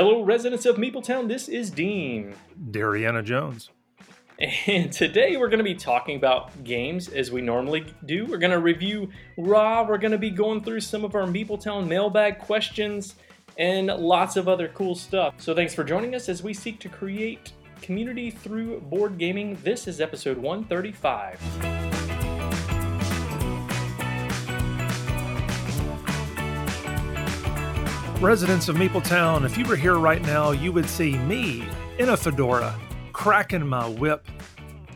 Hello, residents of Meepletown. This is Dean. Dariana Jones. And today we're going to be talking about games as we normally do. We're going to review Ra. We're going to be going through some of our Meepletown mailbag questions and lots of other cool stuff. So thanks for joining us as we seek to create community through board gaming. This is episode 135. Residents of Meepletown, if you were here right now, you would see me in a fedora, cracking my whip,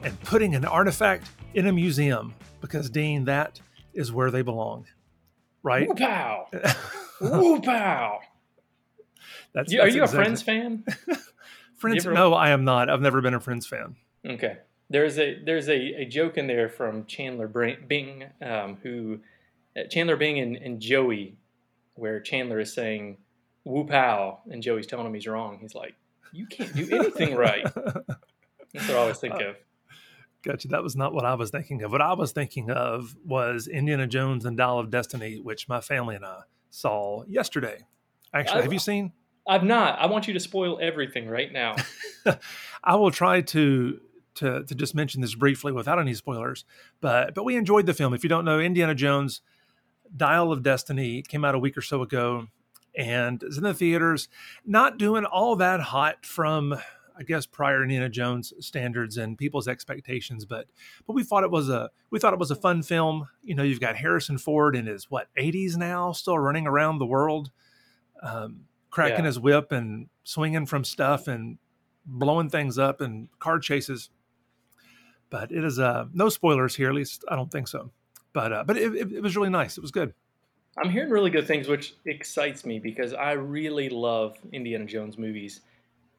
and putting an artifact in a museum because, Dean, that is where they belong. Right? Woo pow! Woo pow! That's, you, that's are you exactly. a Friends fan? Friends? Ever... No, I am not. I've never been a Friends fan. Okay. There's a there's a, a joke in there from Chandler Bing, um, who uh, Chandler Bing and, and Joey where Chandler is saying "woo pow" and Joey's telling him he's wrong. He's like, "You can't do anything right." That's what I always think uh, of. Gotcha. That was not what I was thinking of. What I was thinking of was Indiana Jones and Dial of Destiny, which my family and I saw yesterday. Actually, I've, have you seen? I've not. I want you to spoil everything right now. I will try to to to just mention this briefly without any spoilers. But but we enjoyed the film. If you don't know, Indiana Jones Dial of Destiny came out a week or so ago and is in the theaters. Not doing all that hot from, I guess, prior Indiana Jones standards and people's expectations, but but we thought it was a we thought it was a fun film. You know, you've got Harrison Ford in his what 80s now, still running around the world, um, cracking yeah. his whip and swinging from stuff and blowing things up and car chases. But it is uh, no spoilers here, at least I don't think so but uh, but it, it, was really nice. It was good. I'm hearing really good things, which excites me because I really love Indiana Jones movies.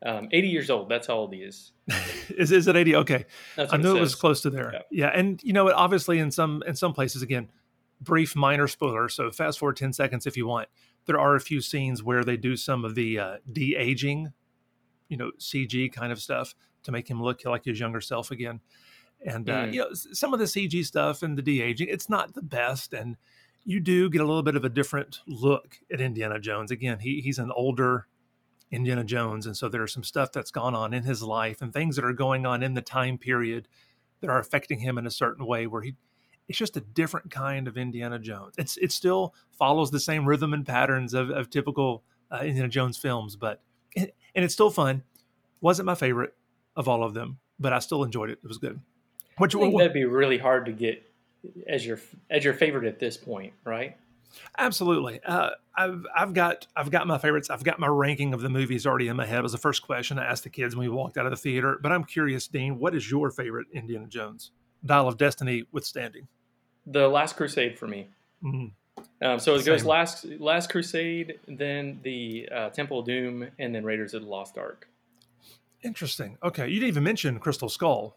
Um, 80 years old. That's how old he is. is is it 80? Okay, I knew it, it, was close to there. Yeah. yeah, and you know, obviously in some in some places, again, brief minor spoiler. So fast forward 10 seconds if you want. There are a few scenes where they do some of the uh, de aging, you know, CG kind of stuff to make him look like his younger self again. And uh, mm. you know, some of the CG stuff and the de aging, it's not the best, and you do get a little bit of a different look at Indiana Jones. Again, he he's an older Indiana Jones, and so there's some stuff that's gone on in his life and things that are going on in the time period that are affecting him in a certain way where he it's just a different kind of Indiana Jones. It's it still follows the same rhythm and patterns of, of typical uh, Indiana Jones films, but and it's still fun. Wasn't my favorite of all of them, but I still enjoyed it. It was good. Which I think that'd be really hard to get as your as your favorite at this point, right? Absolutely. Uh, I've I've got I've got my favorites. I've got my ranking of the movies already in my head. It was the first question I asked the kids when we walked out of the theater. But I'm curious, Dean, what is your favorite Indiana Jones? Dial of Destiny withstanding. The Last Crusade for me. Mm-hmm. Um, so it Same. goes Last Last Crusade, then the uh, Temple of Doom, and then Raiders of the Lost Ark. Interesting. Okay, you didn't even mention Crystal Skull.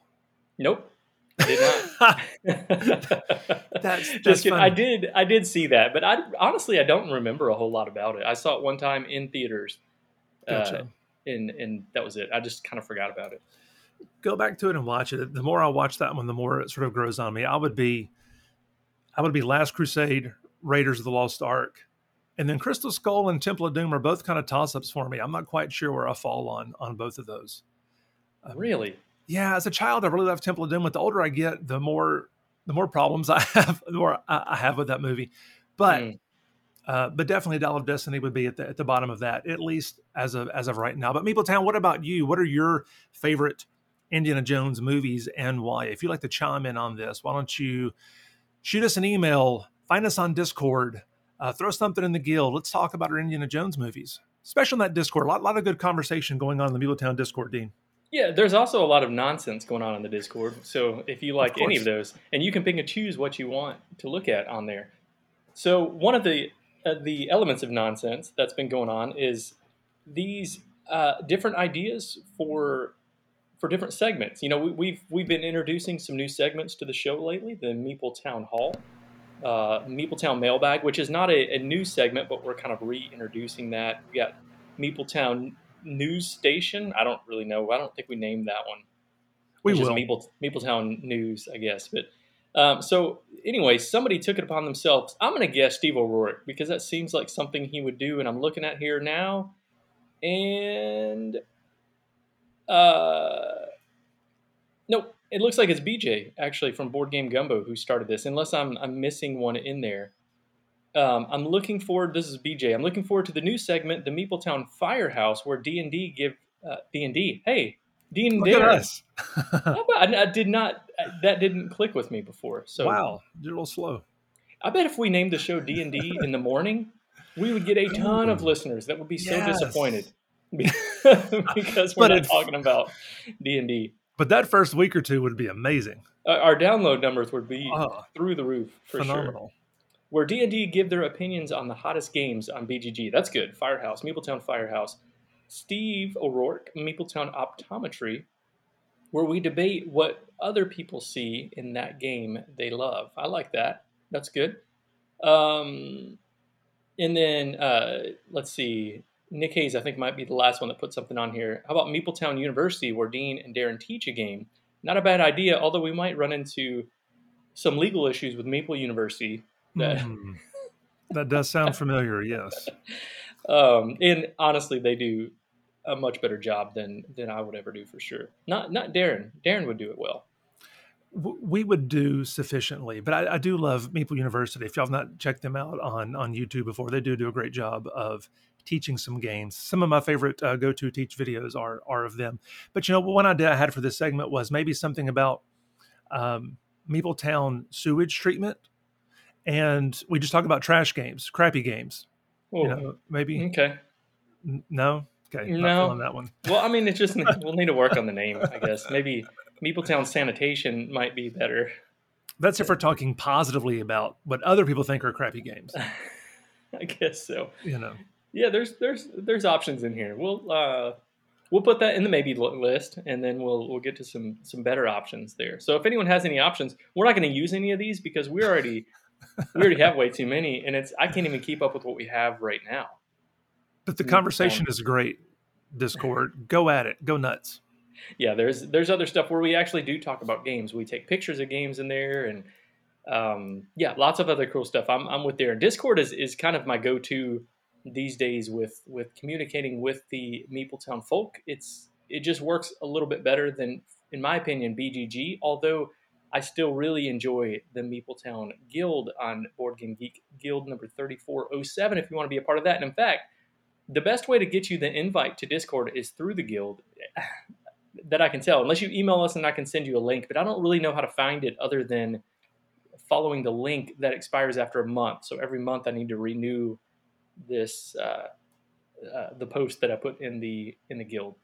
Nope. Did not. that's, that's I did. I did see that, but I honestly I don't remember a whole lot about it. I saw it one time in theaters, uh, gotcha. uh, and and that was it. I just kind of forgot about it. Go back to it and watch it. The more I watch that one, the more it sort of grows on me. I would be, I would be Last Crusade, Raiders of the Lost Ark, and then Crystal Skull and Temple of Doom are both kind of toss ups for me. I'm not quite sure where I fall on on both of those. Um, really? Yeah, as a child, I really loved Temple of Doom. But the older I get, the more the more problems I have, the more I have with that movie. But mm. uh, but definitely, Dial of Destiny would be at the at the bottom of that, at least as of as of right now. But Meepletown, what about you? What are your favorite Indiana Jones movies and why? If you'd like to chime in on this, why don't you shoot us an email, find us on Discord, uh, throw something in the guild. Let's talk about our Indiana Jones movies, especially on that Discord. A lot, lot of good conversation going on in the Meepletown Discord, Dean. Yeah, there's also a lot of nonsense going on in the Discord. So if you like of any of those, and you can pick and choose what you want to look at on there. So one of the uh, the elements of nonsense that's been going on is these uh, different ideas for for different segments. You know, we, we've we've been introducing some new segments to the show lately. The Meeple Town Hall, uh, Meeple Town Mailbag, which is not a, a new segment, but we're kind of reintroducing that. We got Meeple Town news station. I don't really know. I don't think we named that one. We will. Maple, Meepletown News, I guess. But um, so anyway, somebody took it upon themselves. I'm going to guess Steve O'Rourke because that seems like something he would do. And I'm looking at here now, and uh, nope, it looks like it's BJ actually from Board Game Gumbo who started this. Unless I'm I'm missing one in there. Um, I'm looking forward. This is BJ. I'm looking forward to the new segment, the Meepletown Firehouse, where D and D give uh, D and D. Hey, D and D. Look at us. I, I, did not. That didn't click with me before. So wow, you're a little slow. I bet if we named the show D and D in the morning, we would get a ton of listeners that would be so yes. disappointed because we're not talking about D and D. But that first week or two would be amazing. Uh, our download numbers would be uh, through the roof for phenomenal. sure. Where D and D give their opinions on the hottest games on BGG. That's good. Firehouse, Meepletown Firehouse. Steve O'Rourke, Meepletown Optometry, where we debate what other people see in that game they love. I like that. That's good. Um, and then uh, let's see. Nick Hayes, I think, might be the last one that put something on here. How about Meepletown University, where Dean and Deron teach a game? Not a bad idea, although we might run into some legal issues with Meeple University. That, mm. that does sound familiar, yes. Um, and honestly, they do a much better job than than I would ever do for sure. Not not Deron. Deron would do it well we would do sufficiently. But I, I, do love Meeple University. If y'all have not checked them out on on YouTube before, they do do a great job of teaching some games. Some of my favorite uh, go to teach videos are are of them. But you know, one idea I had for this segment was maybe something about um, Meepletown sewage treatment, and we just talk about trash games, crappy games. Ooh. You know, maybe okay. N- no, okay, no, on that one. Well, I mean, it's just we'll need to work on the name, I guess. Maybe Meepletown sanitation might be better. That's if we're talking positively about what other people think are crappy games. I guess so. You know. Yeah, there's there's there's options in here. We'll uh, we'll put that in the maybe list, and then we'll we'll get to some some better options there. So if anyone has any options, we're not going to use any of these because we're already we already have way too many, and it's I can't even keep up with what we have right now. But the conversation is great. Discord, go at it, go nuts yeah, there's there's other stuff where we actually do talk about games. We take pictures of games in there, and um, yeah, lots of other cool stuff. I'm I'm with there. and Discord is is kind of my go to these days with with communicating with the Meepletown folk. It's it just works a little bit better than, in my opinion, BGG. Although I still really enjoy the Meepletown Guild on Board Game Geek Guild number 3407 if you want to be a part of that. And in fact, the best way to get you the invite to Discord is through the guild that I can tell, unless you email us and I can send you a link. But I don't really know how to find it other than following the link that expires after a month. So every month I need to renew this uh, uh, the post that I put in the in the guild.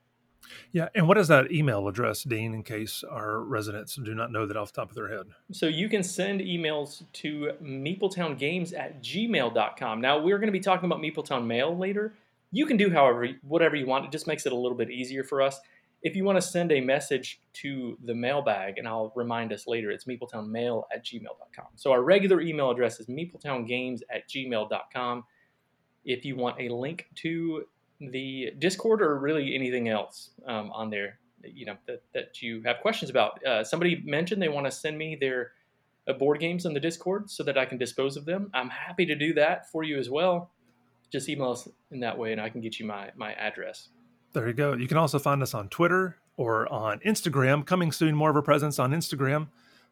Yeah, and what is that email address, Dean, in case our residents do not know that off the top of their head? So you can send emails to meepletowngames at gmail.com. Now, we're going to be talking about Meepletown Mail later. You can do however, whatever you want. It just makes it a little bit easier for us if you want to send a message to the mailbag, and I'll remind us later, it's meepletownmail at gmail.com. So our regular email address is meepletowngames at gmail.com. If you want a link to the Discord or really anything else um, on there, you know that, that you have questions about. Uh, somebody mentioned they want to send me their uh, board games on the Discord so that I can dispose of them. I'm happy to do that for you as well. Just email us in that way, and I can get you my my address. There you go. You can also find us on Twitter or on Instagram. Coming soon, more of a presence on Instagram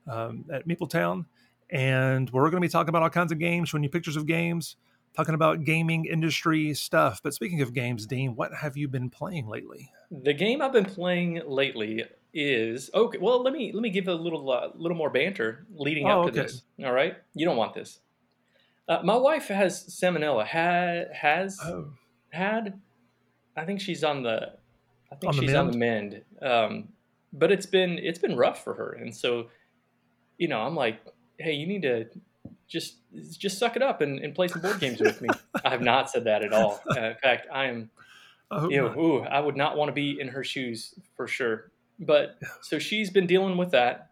um, at Meepletown. And we're going to be talking about all kinds of games, showing you pictures of games, talking about gaming industry stuff. But speaking of games, Dean, what have you been playing lately? The game I've been playing lately is okay. Well, let me let me give a little uh, little more banter leading oh, up to okay. this. All right, you don't want this. Uh, my wife has salmonella. Had has oh. had I think she's on the I think on she's on the mend. Um, but it's been it's been rough for her, and so you know I'm like, hey, you need to just just suck it up and, and play some board games with me. I have not said that at all. Uh, in fact, I am. I you know, ooh, I would not want to be in her shoes for sure. But so she's been dealing with that,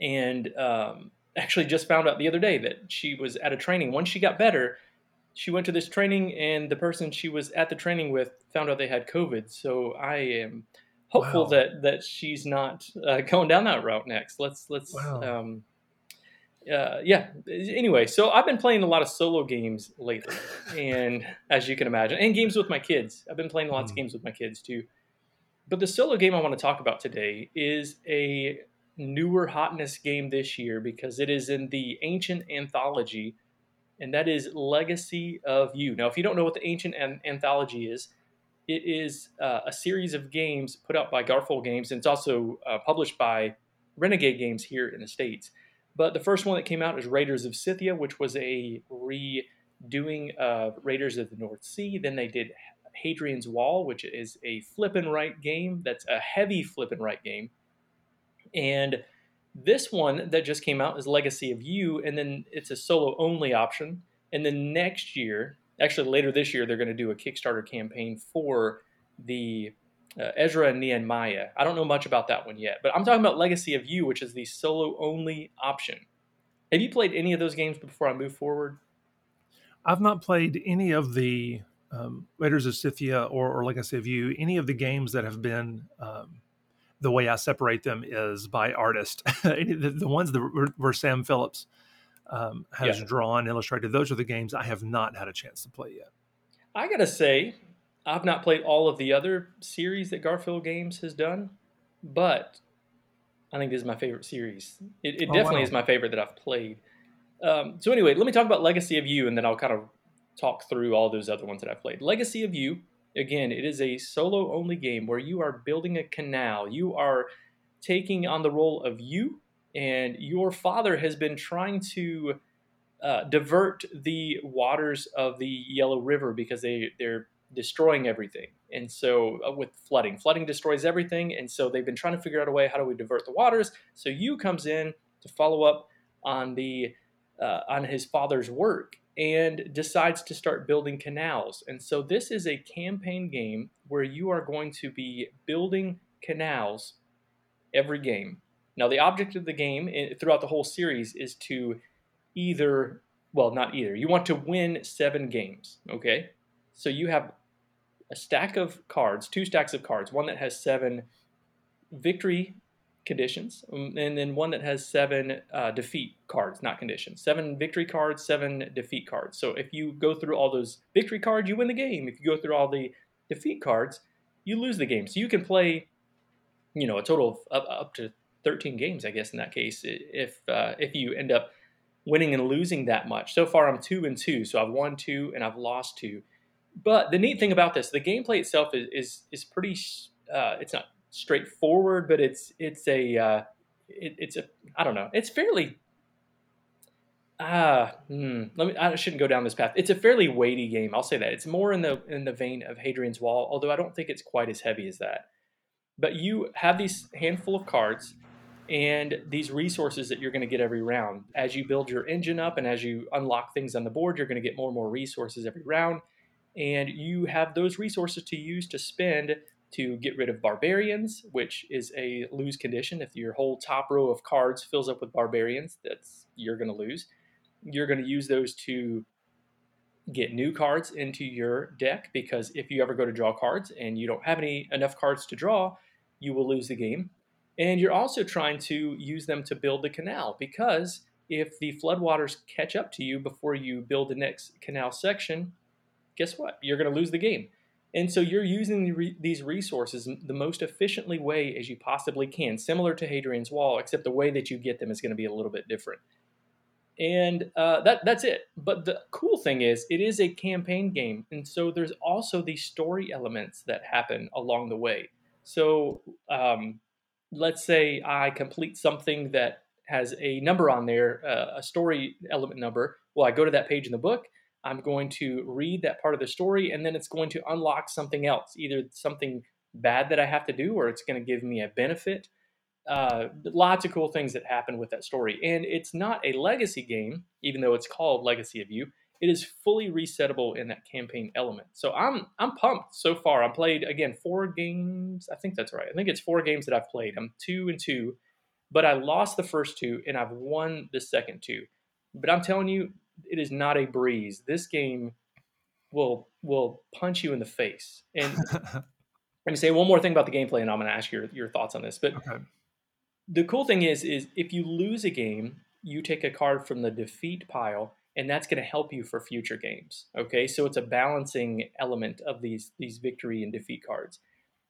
and um, actually just found out the other day that she was at a training. Once she got better, she went to this training and the person she was at the training with found out they had COVID. So I am hopeful wow. that that she's not uh, going down that route next. Let's let's wow. um, uh, yeah. Anyway, so I've been playing a lot of solo games lately, and as you can imagine, and games with my kids. I've been playing lots mm. of games with my kids too. But the solo game I want to talk about today is a newer hotness game this year because it is in the ancient anthology, and that is Legacy of Yu. Now, if you don't know what the ancient an- anthology is, it is uh, a series of games put out by Garphill Games, and it's also uh, published by Renegade Games here in the States. But the first one that came out is Raiders of Scythia, which was a redoing of Raiders of the North Sea. Then they did Hadrian's Wall, which is a flip and right game. That's a heavy flip and right game. And this one that just came out is Legacy of Yu, and then it's a solo only option. And then next year, actually later this year, they're going to do a Kickstarter campaign for the uh, Ezra and Nehemiah. I don't know much about that one yet, but I'm talking about Legacy of Yu, which is the solo only option. Have you played any of those games before I move forward? I've not played any of the um, Raiders of Scythia or, or Legacy of Yu, any of the games that have been um, the way I separate them is by artist. the, the, ones that were, Shem Phillips um, has yeah. drawn, illustrated, those are the games I have not had a chance to play yet. I gotta say, I've not played all of the other series that Garphill Games has done, but I think this is my favorite series. It, it oh, definitely wow. is my favorite that I've played. Um, so anyway, let me talk about Legacy of Yu, and then I'll kind of talk through all those other ones that I've played. Legacy of Yu, again, it is a solo only game where you are building a canal. You are taking on the role of Yu, and your father has been trying to uh, divert the waters of the Yellow River because they they're destroying everything. And so uh, with flooding, flooding destroys everything, and so they've been trying to figure out a way how do we divert the waters. So Yu comes in to follow up on the uh, on his father's work and decides to start building canals. And so this is a campaign game where you are going to be building canals every game. Now, the object of the game eh, throughout the whole series is to either, well, not either, you want to win seven games, okay? So you have a stack of cards, two stacks of cards, one that has seven victory conditions, um, and then one that has seven uh, defeat cards, not conditions. Seven victory cards, seven defeat cards. So if you go through all those victory cards, you win the game. If you go through all the defeat cards, you lose the game. So you can play, you know, a total of up, up to 13 games, I guess, in that case, if uh, if you end up winning and losing that much. So far, I'm two and two, so I've won two and I've lost two. But the neat thing about this, the gameplay itself is is, is pretty. Uh, it's not straightforward, but it's it's a uh, it, it's a I don't know. It's fairly ah hmm, let me I shouldn't go down this path. It's a fairly weighty game. I'll say that. It's more in the in the vein of Hadrian's Wall, although I don't think it's quite as heavy as that. But you have these handful of cards and these resources that you're going to get every round. As you build your engine up and as you unlock things on the board, you're going to get more and more resources every round. And you have those resources to use to spend to get rid of barbarians, which is a lose condition. If your whole top row of cards fills up with barbarians, that's you're going to lose. You're going to use those to get new cards into your deck because if you ever go to draw cards and you don't have any enough cards to draw, you will lose the game. And you're also trying to use them to build the canal because if the floodwaters catch up to you before you build the next canal section, guess what? You're going to lose the game. And so you're using the re- these resources the most efficiently way as you possibly can, similar to Hadrian's Wall, except the way that you get them is going to be a little bit different. And uh, that that's it. But the cool thing is, it is a campaign game, and so there's also these story elements that happen along the way. So um, let's say I complete something that has a number on there, uh, a story element number. Well, I go to that page in the book I'm going to read that part of the story and then it's going to unlock something else, either something bad that I have to do or it's going to give me a benefit. Uh, lots of cool things that happen with that story. And it's not a legacy game, even though it's called Legacy of Yu. It is fully resettable in that campaign element. So I'm I'm pumped so far. I played again four games. I think that's right. I think it's four games that I've played. I'm two and two, but I lost the first two and I've won the second two. But I'm telling you, it is not a breeze. This game will will punch you in the face. And let me say one more thing about the gameplay, and I'm going to ask your your thoughts on this. But okay. the cool thing is, is if you lose a game, you take a card from the defeat pile and that's going to help you for future games. Okay, so it's a balancing element of these these victory and defeat cards.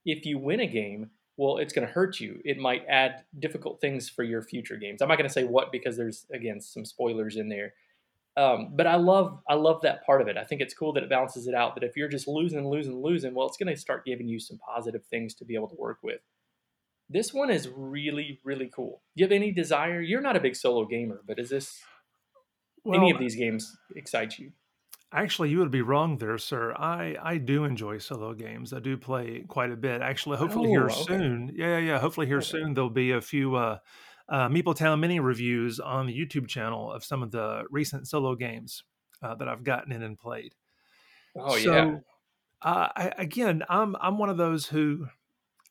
If you win a game, well, it's going to hurt you. It might add difficult things for your future games. I'm not going to say what because there's again some spoilers in there. Um, but I love I love that part of it. I think it's cool that it balances it out. That if you're just losing, losing, losing, well, it's going to start giving you some positive things to be able to work with. This one is really really cool. Do you have any desire? You're not a big solo gamer, but is this well, any of these games excite you? Actually, you would be wrong there, sir. I I do enjoy solo games. I do play quite a bit. Actually, hopefully oh, here okay. soon. Yeah, yeah. Hopefully here okay. soon there'll be a few uh, uh, Meeple Town mini reviews on the YouTube channel of some of the recent solo games uh, that I've gotten in and played. Oh so, yeah. Uh, I, again, I'm I'm one of those who,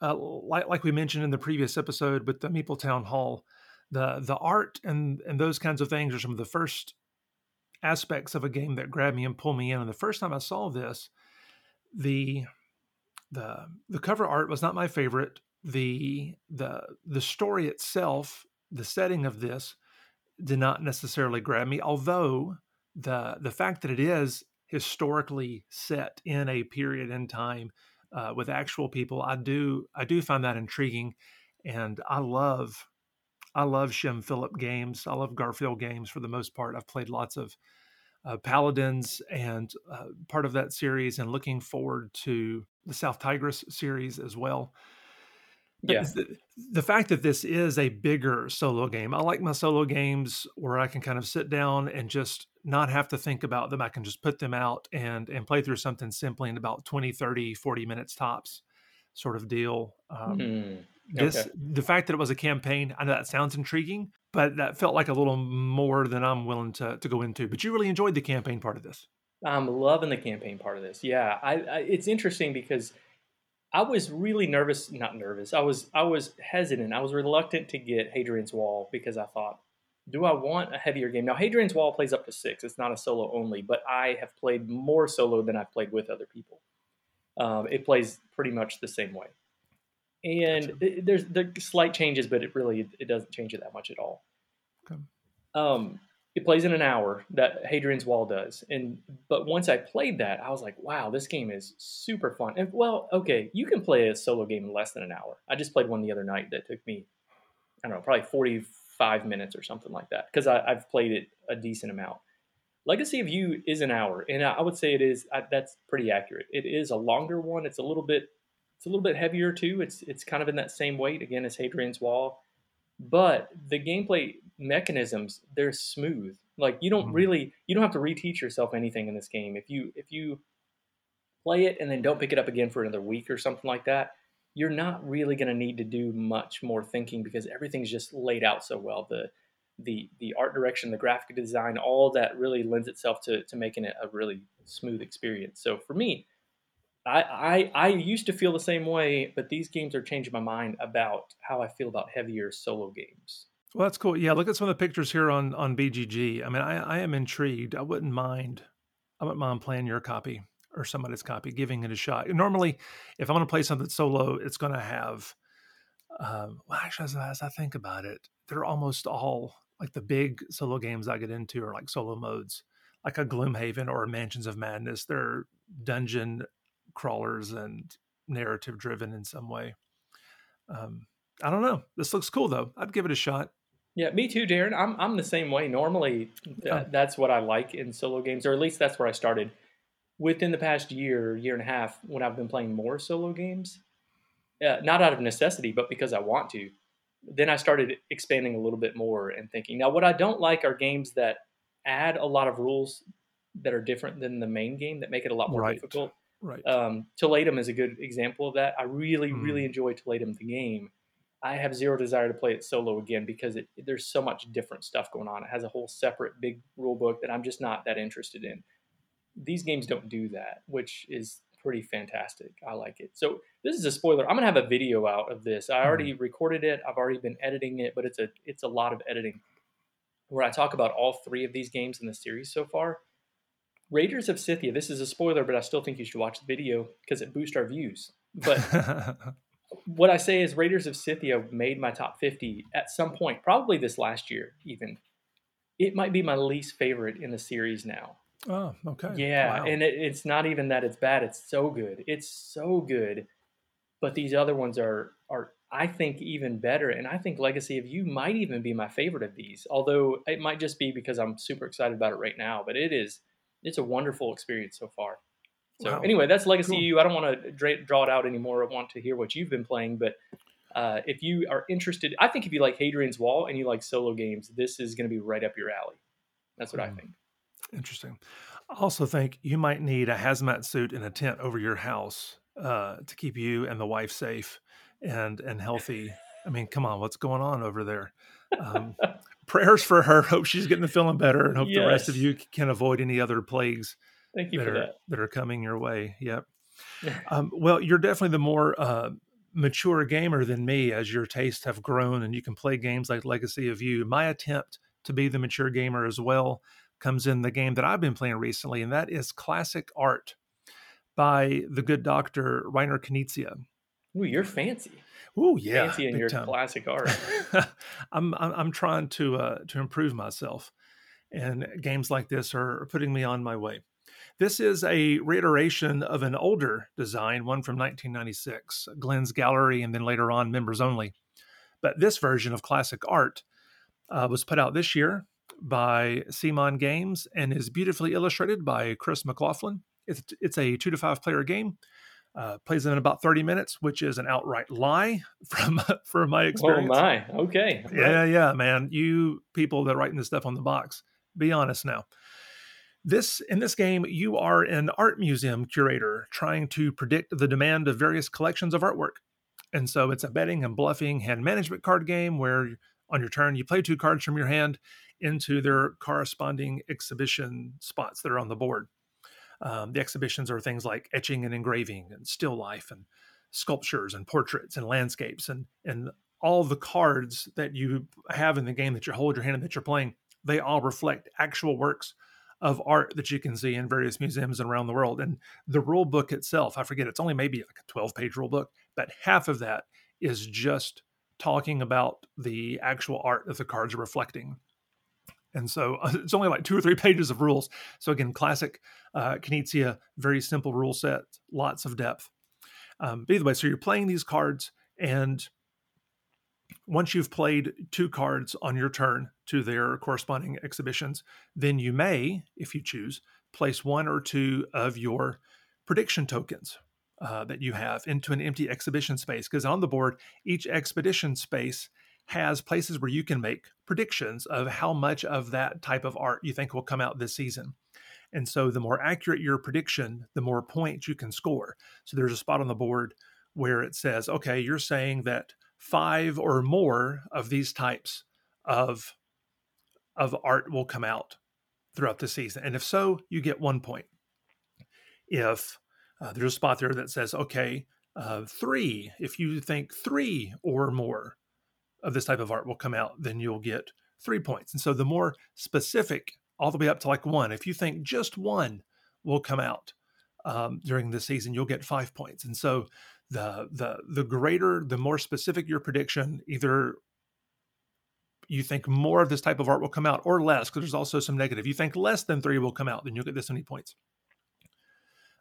uh, like like we mentioned in the previous episode with the Meeple Town Hall, the the art and and those kinds of things are some of the first aspects of a game that grab me and pull me in. And the first time I saw this, the the the cover art was not my favorite. The the the story itself, the setting of this, did not necessarily grab me. Although the the fact that it is historically set in a period in time uh, with actual people, I do I do find that intriguing, and I love I love Shem Phillip games. I love Garphill games for the most part. I've played lots of uh, Paladins and uh, part of that series, and looking forward to the South Tigris series as well. Yeah. The, the, fact that this is a bigger solo game, I like my solo games where I can kind of sit down and just not have to think about them. I can just put them out and and play through something simply in about 20, 30, 40 minutes tops sort of deal. Um, mm. This okay. the fact that it was a campaign. I know that sounds intriguing, but that felt like a little more than I'm willing to to go into. But you really enjoyed the campaign part of this. I'm loving the campaign part of this. Yeah, I, I it's interesting because I was really nervous. Not nervous. I was I was hesitant. I was reluctant to get Hadrian's Wall because I thought, do I want a heavier game? Now Hadrian's Wall plays up to six. It's not a solo only, but I have played more solo than I've played with other people. Um, it plays pretty much the same way and gotcha. it, there's the slight changes, but it really it doesn't change it that much at all. Okay. Um, it plays in an hour that Hadrian's Wall does, and but once I played that, I was like, wow, this game is super fun. And well, okay, you can play a solo game in less than an hour. I just played one the other night that took me, I don't know, probably forty five minutes or something like that because I've played it a decent amount. Legacy of Yu is an hour, and I would say it is. I, that's pretty accurate. It is a longer one. It's a little bit it's a little bit heavier too. It's it's kind of in that same weight again as Hadrian's Wall, but the gameplay mechanisms they're smooth. Like you don't mm-hmm. really you don't have to reteach yourself anything in this game. If you if you play it and then don't pick it up again for another week or something like that, you're not really going to need to do much more thinking because everything's just laid out so well. The the the art direction, the graphic design, all that really lends itself to to making it a really smooth experience. So for me, I, I I used to feel the same way, but these games are changing my mind about how I feel about heavier solo games. Well, that's cool. Yeah, look at some of the pictures here on on BGG. I mean, I, I am intrigued. I wouldn't mind. I wouldn't mind playing your copy or somebody's copy, giving it a shot. Normally, if I'm going to play something solo, it's going to have. Um, well, actually, as, I think about it, they're almost all like the big solo games I get into are like solo modes, like a Gloomhaven or a Mansions of Madness. They're dungeon crawlers and narrative driven in some way. Um, I don't know. This looks cool though. I'd give it a shot. Yeah, me too, Deron. I'm I'm the same way. Normally, uh, that's what I like in solo games, or at least that's where I started. Within the past year, year and a half, when I've been playing more solo games, uh, not out of necessity, but because I want to, then I started expanding a little bit more and thinking. Now, what I don't like are games that add a lot of rules that are different than the main game that make it a lot more right. difficult. Right. Um, Toletum is a good example of that. I really, mm. really enjoy Toletum the game. I have zero desire to play it solo again because it, there's so much different stuff going on. It has a whole separate big rule book that I'm just not that interested in. These games don't do that, which is pretty fantastic. I like it. So this is a spoiler. I'm gonna have a video out of this. I already mm. recorded it. I've already been editing it, but it's a it's a lot of editing where I talk about all three of these games in the series so far. Raiders of Scythia. This is a spoiler, but I still think you should watch the video because it boosts our views. But what I say is Raiders of Scythia made my top 50 at some point, probably this last year, even. it might be my least favorite in the series now. Oh, okay. Yeah, wow. and it, it's not even that it's bad. It's so good. It's so good. But these other ones are are I think even better. And I think Legacy of Yu might even be my favorite of these. Although it might just be because I'm super excited about it right now. But it is it's a wonderful experience so far. So wow. anyway, that's Legacy cool. I don't want to draw it out anymore. I want to hear what you've been playing, but uh, if you are interested, I think if you like Hadrian's Wall and you like solo games, this is going to be right up your alley. That's what mm. I hmm. think. Interesting. I also think you might need a hazmat suit and a tent over your house uh, to keep you and the wife safe and and healthy. I mean, come on, what's going on over there? Um, prayers for her. Hope she's getting the feeling better, and hope yes. the rest of you can avoid any other plagues. Thank you that for are, that. That are coming your way. Yep. um, well, you're definitely the more uh, mature gamer than me as your tastes have grown and you can play games like Legacy of Yu. My attempt to be the mature gamer as well comes in the game that I've been playing recently, and that is Classic Art by the good doctor Reiner Knizia. Ooh, you're fancy. Ooh, yeah, fancy in your time. classic art. I'm, I'm I'm trying to uh, to improve myself, and games like this are putting me on my way. This is a reiteration of an older design, one from 1996, Glenn's Gallery, and then later on members only. But this version of classic art uh, was put out this year by CMON Games and is beautifully illustrated by Chris McLaughlin. It's, it's a two to five player game. Uh, plays in about 30 minutes, which is an outright lie from from my experience. Oh my, okay. Yeah, yeah, man. You people that are writing this stuff on the box, be honest now. This in this game, you are an art museum curator trying to predict the demand of various collections of artwork. And so it's a betting and bluffing hand management card game where on your turn you play two cards from your hand into their corresponding exhibition spots that are on the board. Um, the exhibitions are things like etching and engraving and still life and sculptures and portraits and landscapes and and all the cards that you have in the game that you hold your hand and that you're playing, they all reflect actual works of art that you can see in various museums around the world. And the rule book itself, I forget, it's only maybe like a 12 page rule book, but half of that is just talking about the actual art that the cards are reflecting. And so it's only like two or three pages of rules. So again, classic uh, Knizia, very simple rule set, lots of depth. Um, but either way, so you're playing these cards and once you've played two cards on your turn to their corresponding exhibitions, then you may, if you choose, place one or two of your prediction tokens uh, that you have into an empty exhibition space. Because on the board, each expedition space has places where you can make predictions of how much of that type of art you think will come out this season. And so the more accurate your prediction, the more points you can score. So there's a spot on the board where it says, okay, you're saying that five or more of these types of of art will come out throughout the season and if so you get one point. If uh, there's a spot there that says okay uh, three if you think three or more of this type of art will come out then you'll get three points. And so the more specific all the way up to like one if you think just one will come out um, during the season you'll get five points. And so the the the greater the more specific your prediction either you think more of this type of art will come out or less because there's also some negative. You think less than three will come out then you'll get this many points.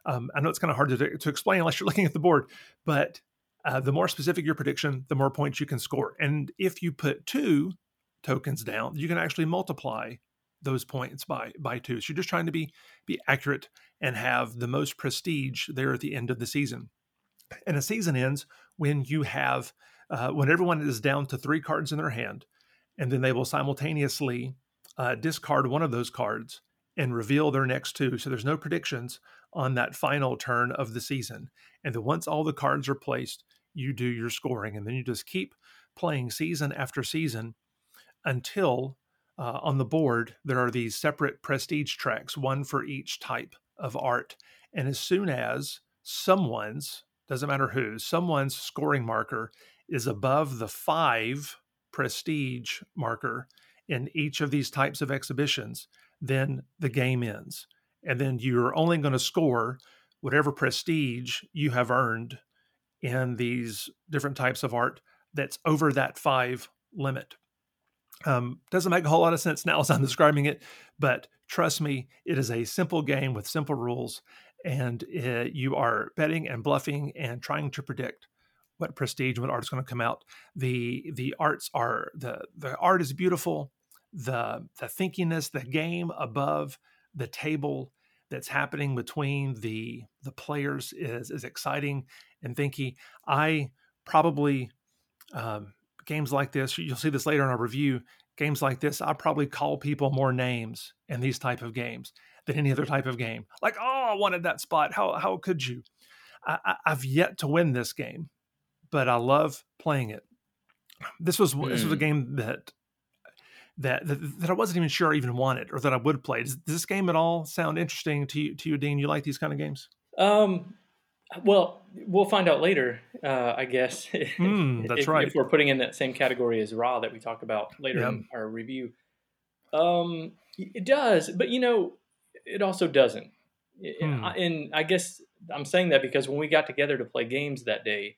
Um, i know it's kind of hard to, to explain unless you're looking at the board but uh, the more specific your prediction the more points you can score. And if you put two tokens down you can actually multiply those points by by two. So you're just trying to be be accurate and have the most prestige there at the end of the season. And a season ends when you have uh, when everyone is down to three cards in their hand, and then they will simultaneously uh, discard one of those cards and reveal their next two. So there's no predictions on that final turn of the season. And then once all the cards are placed, you do your scoring, and then you just keep playing season after season until uh, on the board there are these separate prestige tracks, one for each type of art. And as soon as someone's doesn't matter who, someone's scoring marker is above the five prestige marker in each of these types of exhibitions, then the game ends. And then you're only going to score whatever prestige you have earned in these different types of art that's over that five limit. Um, doesn't make a whole lot of sense now as I'm describing it, but trust me, it is a simple game with simple rules, and it, you are betting and bluffing and trying to predict what prestige, what art is going to come out. The the arts are the the art is beautiful. The the thinkiness, the game above the table that's happening between the the players is is exciting and thinky. I probably um, games like this, you'll see this later in our review. Games like this, I probably call people more names in these type of games than any other type of game. Like, oh, I wanted that spot. How how could you? I, have yet to win this game, but I love playing it. This was mm. this was a hmm. game that, that that that I wasn't even sure I even wanted or that I would play. Does, does this game at all sound interesting to you, to you, Dean? You like these kind of games? Um, well, we'll find out later, uh, I guess. Mm, that's if, right. If we're putting in that same category as Ra that we talk about later yep. in our review, um, it does, but you know, it also doesn't. Hmm. And I guess I'm saying that because when we got together to play games that day,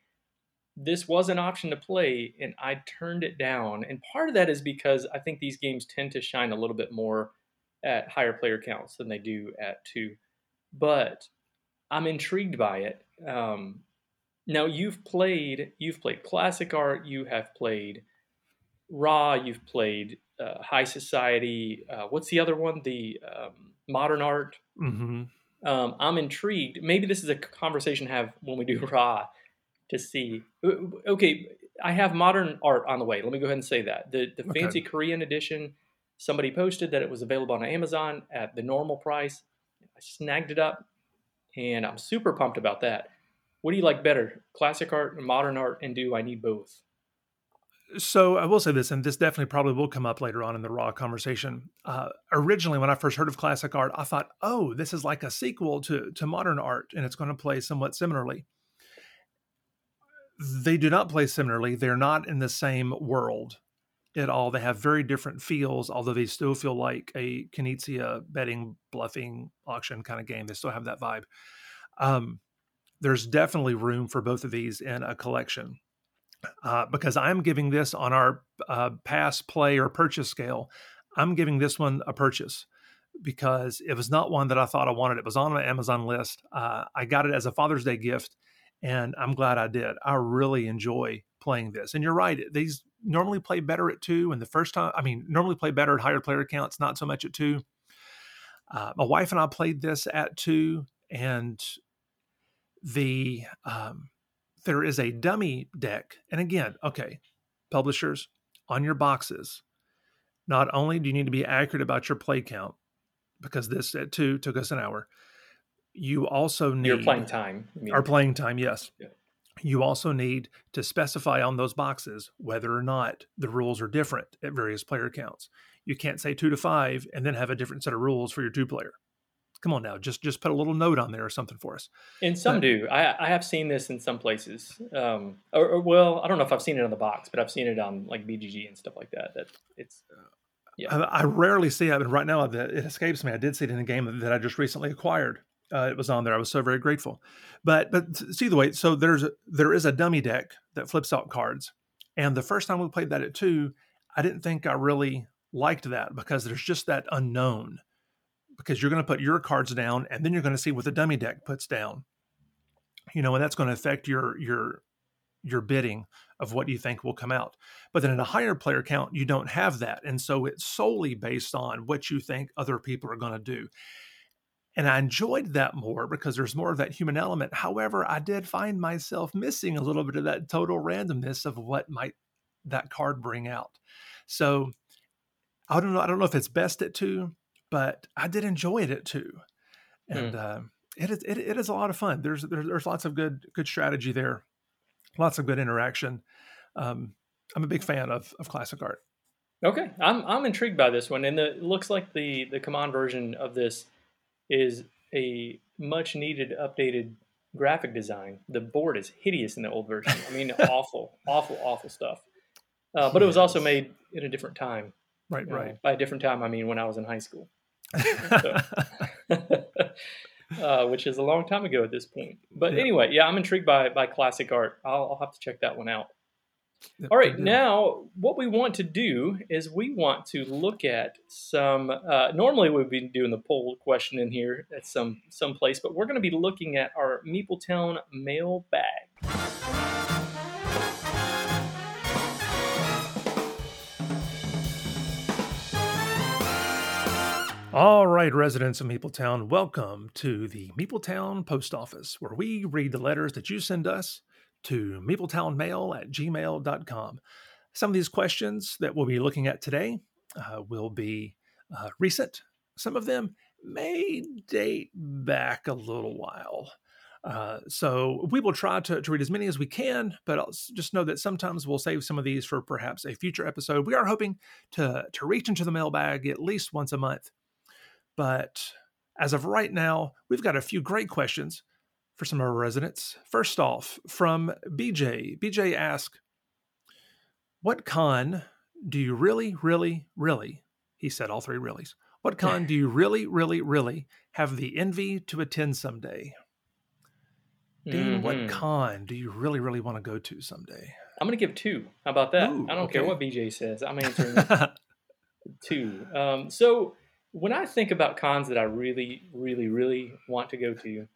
this was an option to play, and I turned it down. And part of that is because I think these games tend to shine a little bit more at higher player counts than they do at two. But I'm intrigued by it. Um, now you've played you've played classic art, you have played Ra, you've played uh, High Society. Uh, what's the other one? The um, modern art. Mm-hmm. Um, I'm intrigued. Maybe this is a conversation to have when we do Ra to see. Okay, I have modern art on the way. Let me go ahead and say that the the okay. fancy Korean edition. Somebody posted that it was available on Amazon at the normal price. I snagged it up and I'm super pumped about that. What do you like better, classic art and modern art, and do I need both? So I will say this, and this definitely probably will come up later on in the Ra conversation. Uh, originally, when I first heard of classic art, I thought, "Oh, this is like a sequel to to modern art, and it's going to play somewhat similarly." They do not play similarly. They're not in the same world at all. They have very different feels, although they still feel like a Knizia betting, bluffing, auction kind of game. They still have that vibe. Um, there's definitely room for both of these in a collection. Uh, because I'm giving this on our uh, pass, play, or purchase scale, I'm giving this one a purchase because it was not one that I thought I wanted. It was on my Amazon list. Uh, I got it as a Father's Day gift, and I'm glad I did. I really enjoy playing this. And you're right; these normally play better at two. And the first time, I mean, normally play better at higher player counts, not so much at two. Uh, my wife and I played this at two, and the um, there is a dummy deck. And again, okay, publishers on your boxes. Not only do you need to be accurate about your play count, because this at two took us an hour. You also need your playing time. Our playing time, yes. Yeah you also need to specify on those boxes whether or not the rules are different at various player counts. You can't say two to five and then have a different set of rules for your two player. Come on now, just just put a little note on there or something for us. And some do. I, I have seen this in some places. Um, or, or, well, I don't know if I've seen it on the box, but I've seen it on like BGG and stuff like that. That it's yeah. I, I rarely see it, but right now it escapes me. I did see it in a game that I just recently acquired uh, it was on there. I was so very grateful. But but see the way. So there's a, there is a dummy deck that flips out cards, and the first time we played that at two, I didn't think I really liked that because there's just that unknown. Because you're going to put your cards down, and then you're going to see what the dummy deck puts down. You know, and that's going to affect your your your bidding of what you think will come out. But then in a higher player count, you don't have that. And so it's solely based on what you think other people are going to do. And I enjoyed that more because there's more of that human element. However, I did find myself missing a little bit of that total randomness of what might that card bring out. So I don't know. I don't know if it's best at two, but I did enjoy it at two, and mm. uh, it is it, it is a lot of fun. There's, there's there's lots of good good strategy there, lots of good interaction. Um, I'm a big fan of of classic art. Okay, I'm I'm intrigued by this one, and the, it looks like the the CMON version of this is a much needed updated graphic design. The board is hideous in the old version. I mean, awful, awful, awful stuff. Uh, but it was also made in a different time. Right, right. By a different time, I mean when I was in high school, so, uh, which is a long time ago at this point. But yeah. anyway, yeah, I'm intrigued by by classic art. I'll, I'll have to check that one out. All right, now what we want to do is we want to look at some. Uh, normally, we'd be doing the poll question in here at some some place, but we're going to be looking at our Meepletown mail bag. All right, residents of Meepletown, welcome to the Meepletown Post Office, where we read the letters that you send us to meepletownmail at gmail.com. Some of these questions that we'll be looking at today uh, will be uh, recent. Some of them may date back a little while. Uh, so we will try to, to read as many as we can, but I'll just know that sometimes we'll save some of these for perhaps a future episode. We are hoping to, to reach into the mailbag at least once a month. But as of right now, we've got a few great questions for some of our residents. First off, from BJ. BJ asked, What con do you really, really, really, he said all three reallys, what con do you really, really, really have the envy to attend someday? Dean, mm-hmm. what con do you really, really want to go to someday? I'm going to give two. How about that? Ooh, I don't okay. care what BJ says. I'm answering two. Um, so when I think about cons that I really, really, really want to go to,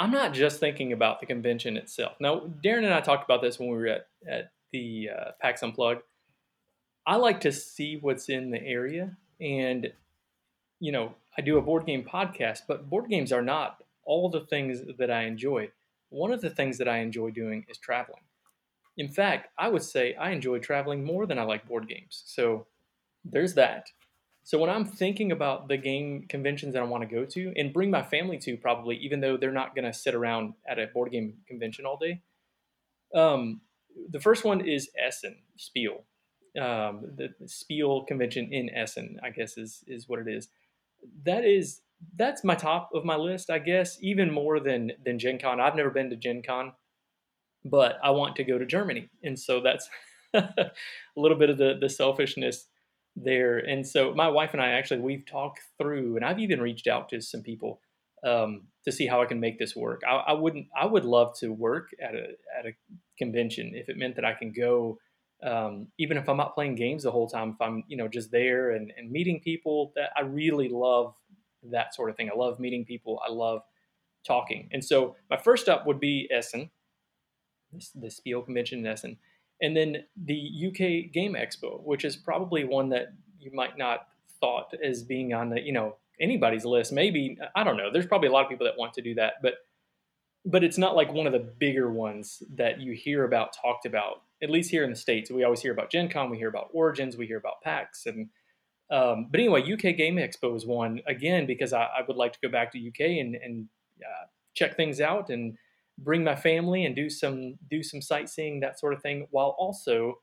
I'm not just thinking about the convention itself. Now, Deron and I talked about this when we were at, at the uh, PAX Unplugged. I like to see what's in the area. And, you know, I do a board game podcast, but board games are not all the things that I enjoy. One of the things that I enjoy doing is traveling. In fact, I would say I enjoy traveling more than I like board games. So there's that. So when I'm thinking about the game conventions that I want to go to and bring my family to, probably even though they're not going to sit around at a board game convention all day, um, the first one is Essen Spiel. Um, the Spiel convention in Essen, I guess is is what it is. That is that's my top of my list, I guess, even more than than Gen Con. I've never been to Gen Con, but I want to go to Germany, and so that's a little bit of the the selfishness there. And so my wife and I actually we've talked through, and I've even reached out to some people um, to see how I can make this work. I, I, wouldn't. I would love to work at a at a convention if it meant that I can go. Um, even if I'm not playing games the whole time, if I'm you know just there and, and meeting people, that I really love that sort of thing. I love meeting people. I love talking. And so my first up would be Essen, this, the Spiel convention in Essen and then the UK Game Expo, which is probably one that you might not thought as being on the you know anybody's list. Maybe I don't know. There's probably a lot of people that want to do that, but but it's not like one of the bigger ones that you hear about talked about. At least here in the states, we always hear about Gen Con, we hear about Origins, we hear about PAX, and um, but anyway, UK Game Expo is one again because I, I, would like to go back to UK and, and uh, check things out and bring my family and do some do some sightseeing that sort of thing while also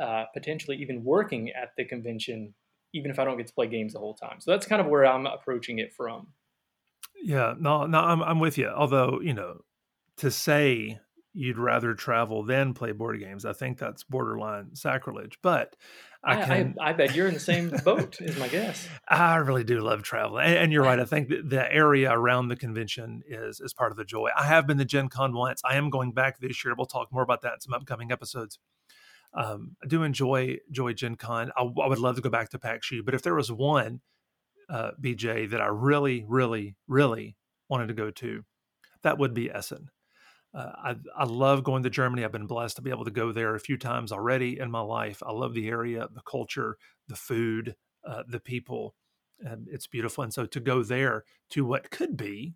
uh, potentially even working at the convention even if i don't get to play games the whole time. So that's kind of where i'm approaching it from. Yeah no no i'm, I'm with you. Although you know to say you'd rather travel than play board games. I think that's borderline sacrilege. But I, can, I, I, bet you're in the same boat, is my guess. I really do love travel, and, and you're right. I think the area around the convention is is part of the joy. I have been to Gen Con once. I am going back this year. We'll talk more about that in some upcoming episodes. Um, I do enjoy enjoy Gen Con. I, I, would love to go back to PAX U, but if there was one uh, BJ that I really, really, really wanted to go to, that would be Essen. Uh, I, I love going to Germany. I've been blessed to be able to go there a few times already in my life. I love the area, the culture, the food, uh, the people. It's beautiful. And so to go there to what could be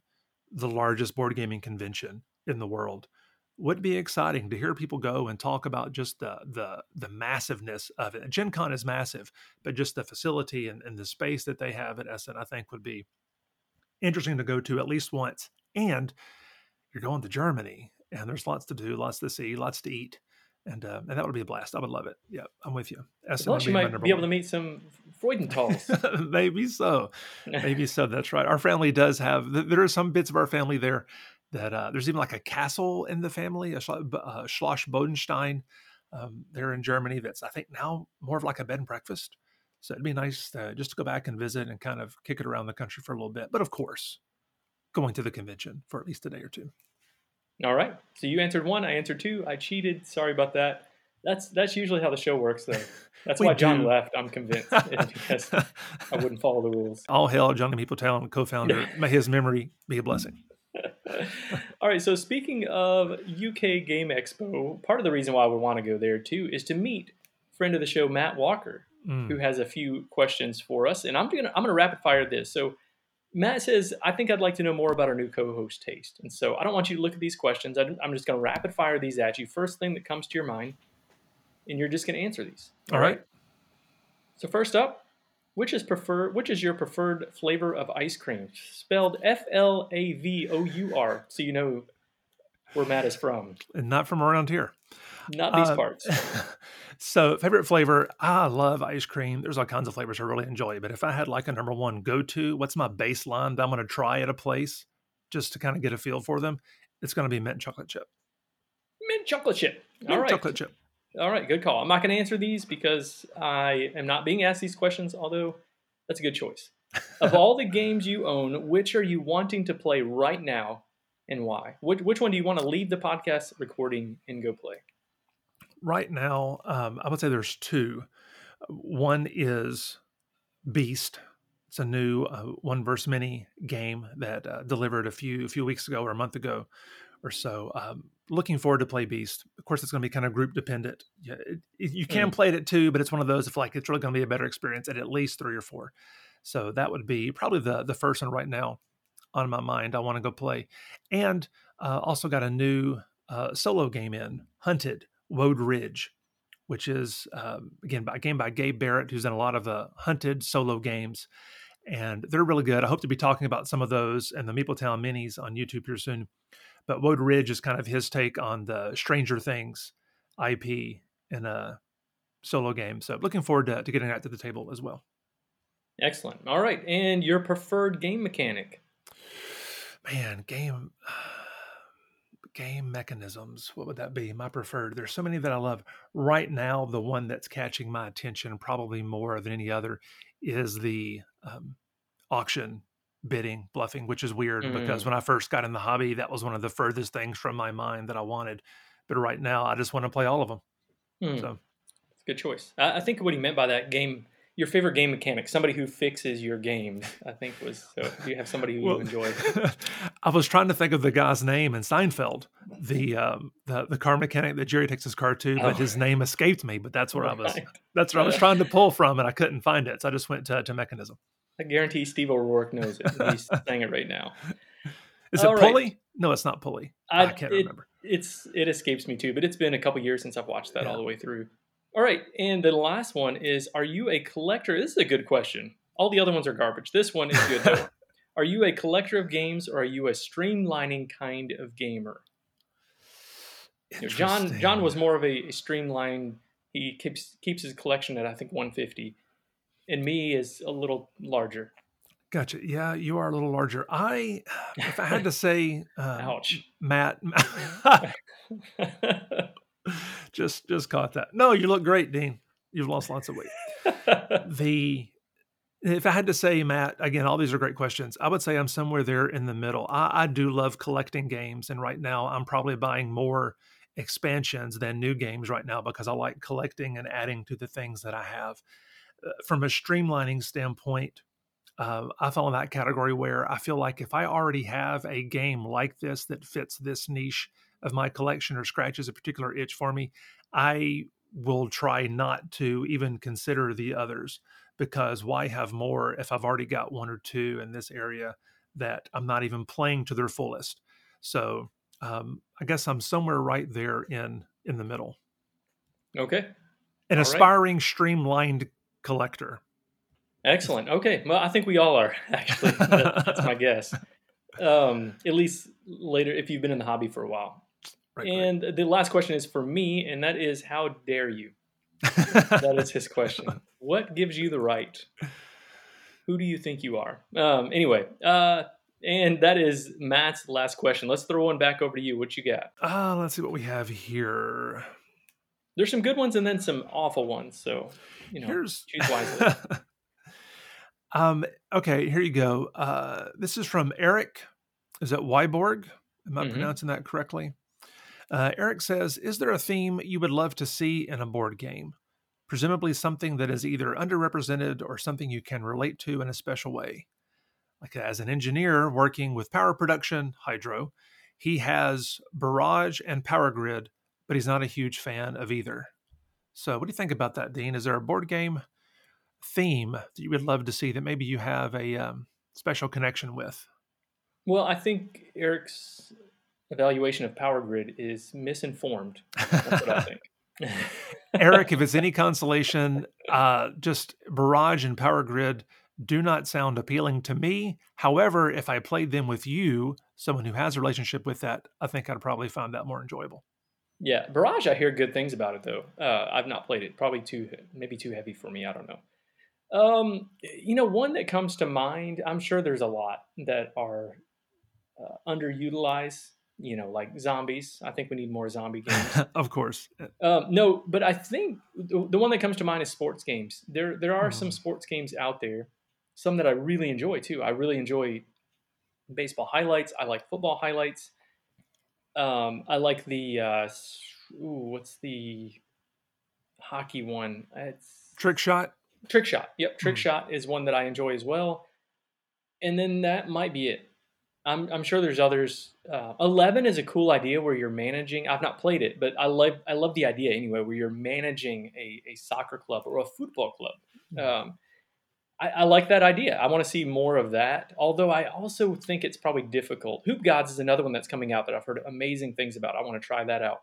the largest board gaming convention in the world would be exciting to hear people go and talk about just the the the massiveness of it. Gen Con is massive, but just the facility and, and the space that they have at Essen, I think would be interesting to go to at least once. And you're going to Germany and there's lots to do, lots to see, lots to eat. And, uh, and that would be a blast. I would love it. Yeah, I'm with you. Plus, you might be able to meet some Freudentals. Maybe so. Maybe so. That's right. Our family does have. There are some bits of our family there that uh, there's even like a castle in the family, a uh, Schloss Bodenstein. Um, there in Germany. That's I think now more of like a bed and breakfast. So it'd be nice to, just to go back and visit and kind of kick it around the country for a little bit. But of course, going to the convention for at least a day or two. All right. So you answered one. I answered two. I cheated. Sorry about that. That's that's usually how the show works, though. That's why John do. left. I'm convinced because I wouldn't follow the rules. All hail Johnny Meepletown, co-founder. May his memory be a blessing. All right. So speaking of UK Game Expo, part of the reason why we want to go there too is to meet friend of the show Matt Walker, mm. who has a few questions for us, and I'm gonna I'm gonna rapid fire this. So Matt says, I think I'd like to know more about our new co host taste. And so I don't want you to look at these questions. I'm just going to rapid fire these at you. First thing that comes to your mind, and you're just going to answer these. All right. So first up, which is prefer which is your preferred flavor of ice cream? Spelled F L A V O U R, so you know where Matt is from. And not from around here. Not these uh, parts. so, favorite flavor, I love ice cream. There's all kinds of flavors I really enjoy, but if I had like a number one go to, what's my baseline that I'm going to try at a place just to kind of get a feel for them? It's going to be mint chocolate chip. Mint chocolate chip. Mint all right. chocolate chip. All right, good call. I'm not going to answer these because I am not being asked these questions, although that's a good choice. of all the games you own, which are you wanting to play right now and why? Which, which one do you want to leave the podcast recording and go play? Right now, um, I would say there's two. One is Beast. It's a new uh, one verse many game that uh, delivered a few a few weeks ago or a month ago or so. Um, looking forward to play Beast. Of course, it's going to be kind of group dependent. Yeah, it, it, you can mm. play it at two, but it's one of those if like it's really going to be a better experience at at least three or four. So that would be probably the the first one right now on my mind. I want to go play, and uh, also got a new uh, solo game in Hunted Woad Ridge, which is um, again a game by Gabe Barrett, who's done a lot of the hunted solo games, and they're really good. I hope to be talking about some of those and the Meepletown minis on YouTube here soon. But Woad Ridge is kind of his take on the Stranger Things IP in a solo game. So looking forward to, to getting that to the table as well. Excellent. All right, and your preferred game mechanic? Man, game game mechanisms what would that be my preferred there's so many that i love right now the one that's catching my attention probably more than any other is the um, auction bidding bluffing which is weird mm. because when i first got in the hobby that was one of the furthest things from my mind that i wanted but right now i just want to play all of them mm. so good choice I, I think what he meant by that game your favorite game mechanic, somebody who fixes your games, I think was so. Do you have somebody who well, you enjoy? I was trying to think of the guy's name in Seinfeld, the um, the the car mechanic that Jerry takes his car to, but oh. his name escaped me. But that's where right. I was. That's where I was trying to pull from, and I couldn't find it, so I just went to, to mechanism. I guarantee Steve O'Rourke knows it. He's saying it right now. Is All it right. pulley? No, it's not pulley. I, I can't it, remember. It's it escapes me too, but it's been a couple years since I've watched that yeah. all the way through. All right, and the last one is: Are you a collector? This is a good question. All the other ones are garbage. This one is good though. are you a collector of games, or are you a streamlining kind of gamer? You know, John John was more of a, a streamlined. He keeps keeps his collection at I think 150, and me is a little larger. Gotcha. Yeah, you are a little larger. I, if I had to say, uh, ouch, Matt. just just caught that. No, you look great, Dean. You've lost lots of weight. the if I had to say, Matt, again, all these are great questions. I would say I'm somewhere there in the middle. I, I do love collecting games, and right now I'm probably buying more expansions than new games right now because I like collecting and adding to the things that I have. Uh, from a streamlining standpoint, uh, I fall in that category where I feel like if I already have a game like this that fits this niche of my collection or scratches a particular itch for me, I will try not to even consider the others because why have more if I've already got one or two in this area that I'm not even playing to their fullest? So um, I guess I'm somewhere right there in in the middle. Okay. An all aspiring, right. streamlined collector. Excellent. Okay. Well, I think we all are actually. That's my guess. Um, at least later, if you've been in the hobby for a while. Right, and right. the last question is for me, and that is, how dare you? that is his question. What gives you the right? Who do you think you are? Um, anyway, uh, and that is Matt's last question. Let's throw one back over to you. What you got? Uh, let's see what we have here. There's some good ones and then some awful ones. So, you know, Here's... choose wisely. um, okay, here you go. Uh, this is from Eric. Is that Wyborg? Am I mm-hmm. pronouncing that correctly? Uh, Eric says, Is there a theme you would love to see in a board game? Presumably something that is either underrepresented or something you can relate to in a special way. Like as an engineer working with power production, hydro, he has Barrage and Power Grid, but he's not a huge fan of either. So, what do you think about that, Dean? Is there a board game theme that you would love to see that maybe you have a um, special connection with? Well, I think Eric's evaluation of Power Grid is misinformed. That's what I think. Eric, if it's any consolation, uh, just Barrage and Power Grid do not sound appealing to me. However, if I played them with you, someone who has a relationship with that, I think I'd probably find that more enjoyable. Yeah, Barrage, I hear good things about it though. Uh, I've not played it. Probably too, maybe too heavy for me. I don't know. Um, you know, one that comes to mind. I'm sure there's a lot that are uh, underutilized. You know, like zombies. I think we need more zombie games. of course. Um, no, but I think the, the, one that comes to mind is sports games. There, there are mm. some sports games out there. Some that I really enjoy too. I really enjoy baseball highlights. I like football highlights. Um, I like the uh, ooh, what's the hockey one? It's trick shot. Trick shot. Yep, trick mm. shot is one that I enjoy as well. And then that might be it. I'm, I'm sure there's others. Uh, Eleven is a cool idea where you're managing. I've not played it, but I love I love the idea anyway, where you're managing a, a soccer club or a football club. Mm. Um, I, I, like that idea. I want to see more of that. Although I also think it's probably difficult. Hoop Gods is another one that's coming out that I've heard amazing things about. I want to try that out,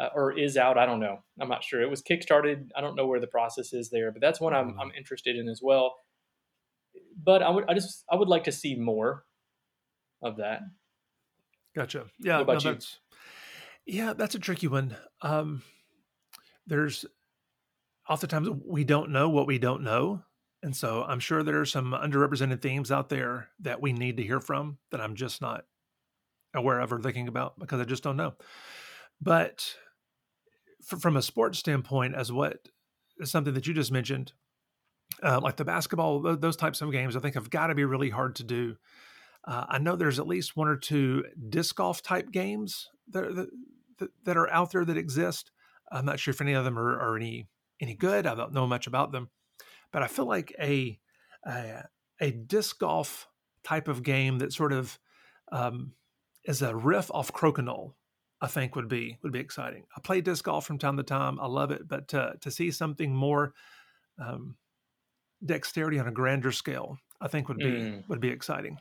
uh, or is out. I don't know. I'm not sure. It was kickstarted. I don't know where the process is there, but that's one I'm, mm-hmm. I'm interested in as well. But I would I just I would like to see more of that. Gotcha. Yeah. What about no, you? That's, yeah, that's a tricky one. Um, there's oftentimes we don't know what we don't know and so I'm sure there are some underrepresented themes out there that we need to hear from that I'm just not aware of or thinking about because I just don't know. But from a sports standpoint, as what something that you just mentioned, uh, like the basketball, those types of games, I think have got to be really hard to do. Uh, I know there's at least one or two disc golf type games that, that, that are out there that exist. I'm not sure if any of them are, are any any good. I don't know much about them but I feel like a a, a disc golf type of game that sort of um, is a riff off Crokinole, I think would be would be exciting. I play disc golf from time to time. I love it, but to, to see something more um, dexterity on a grander scale, I think would be mm. would be exciting.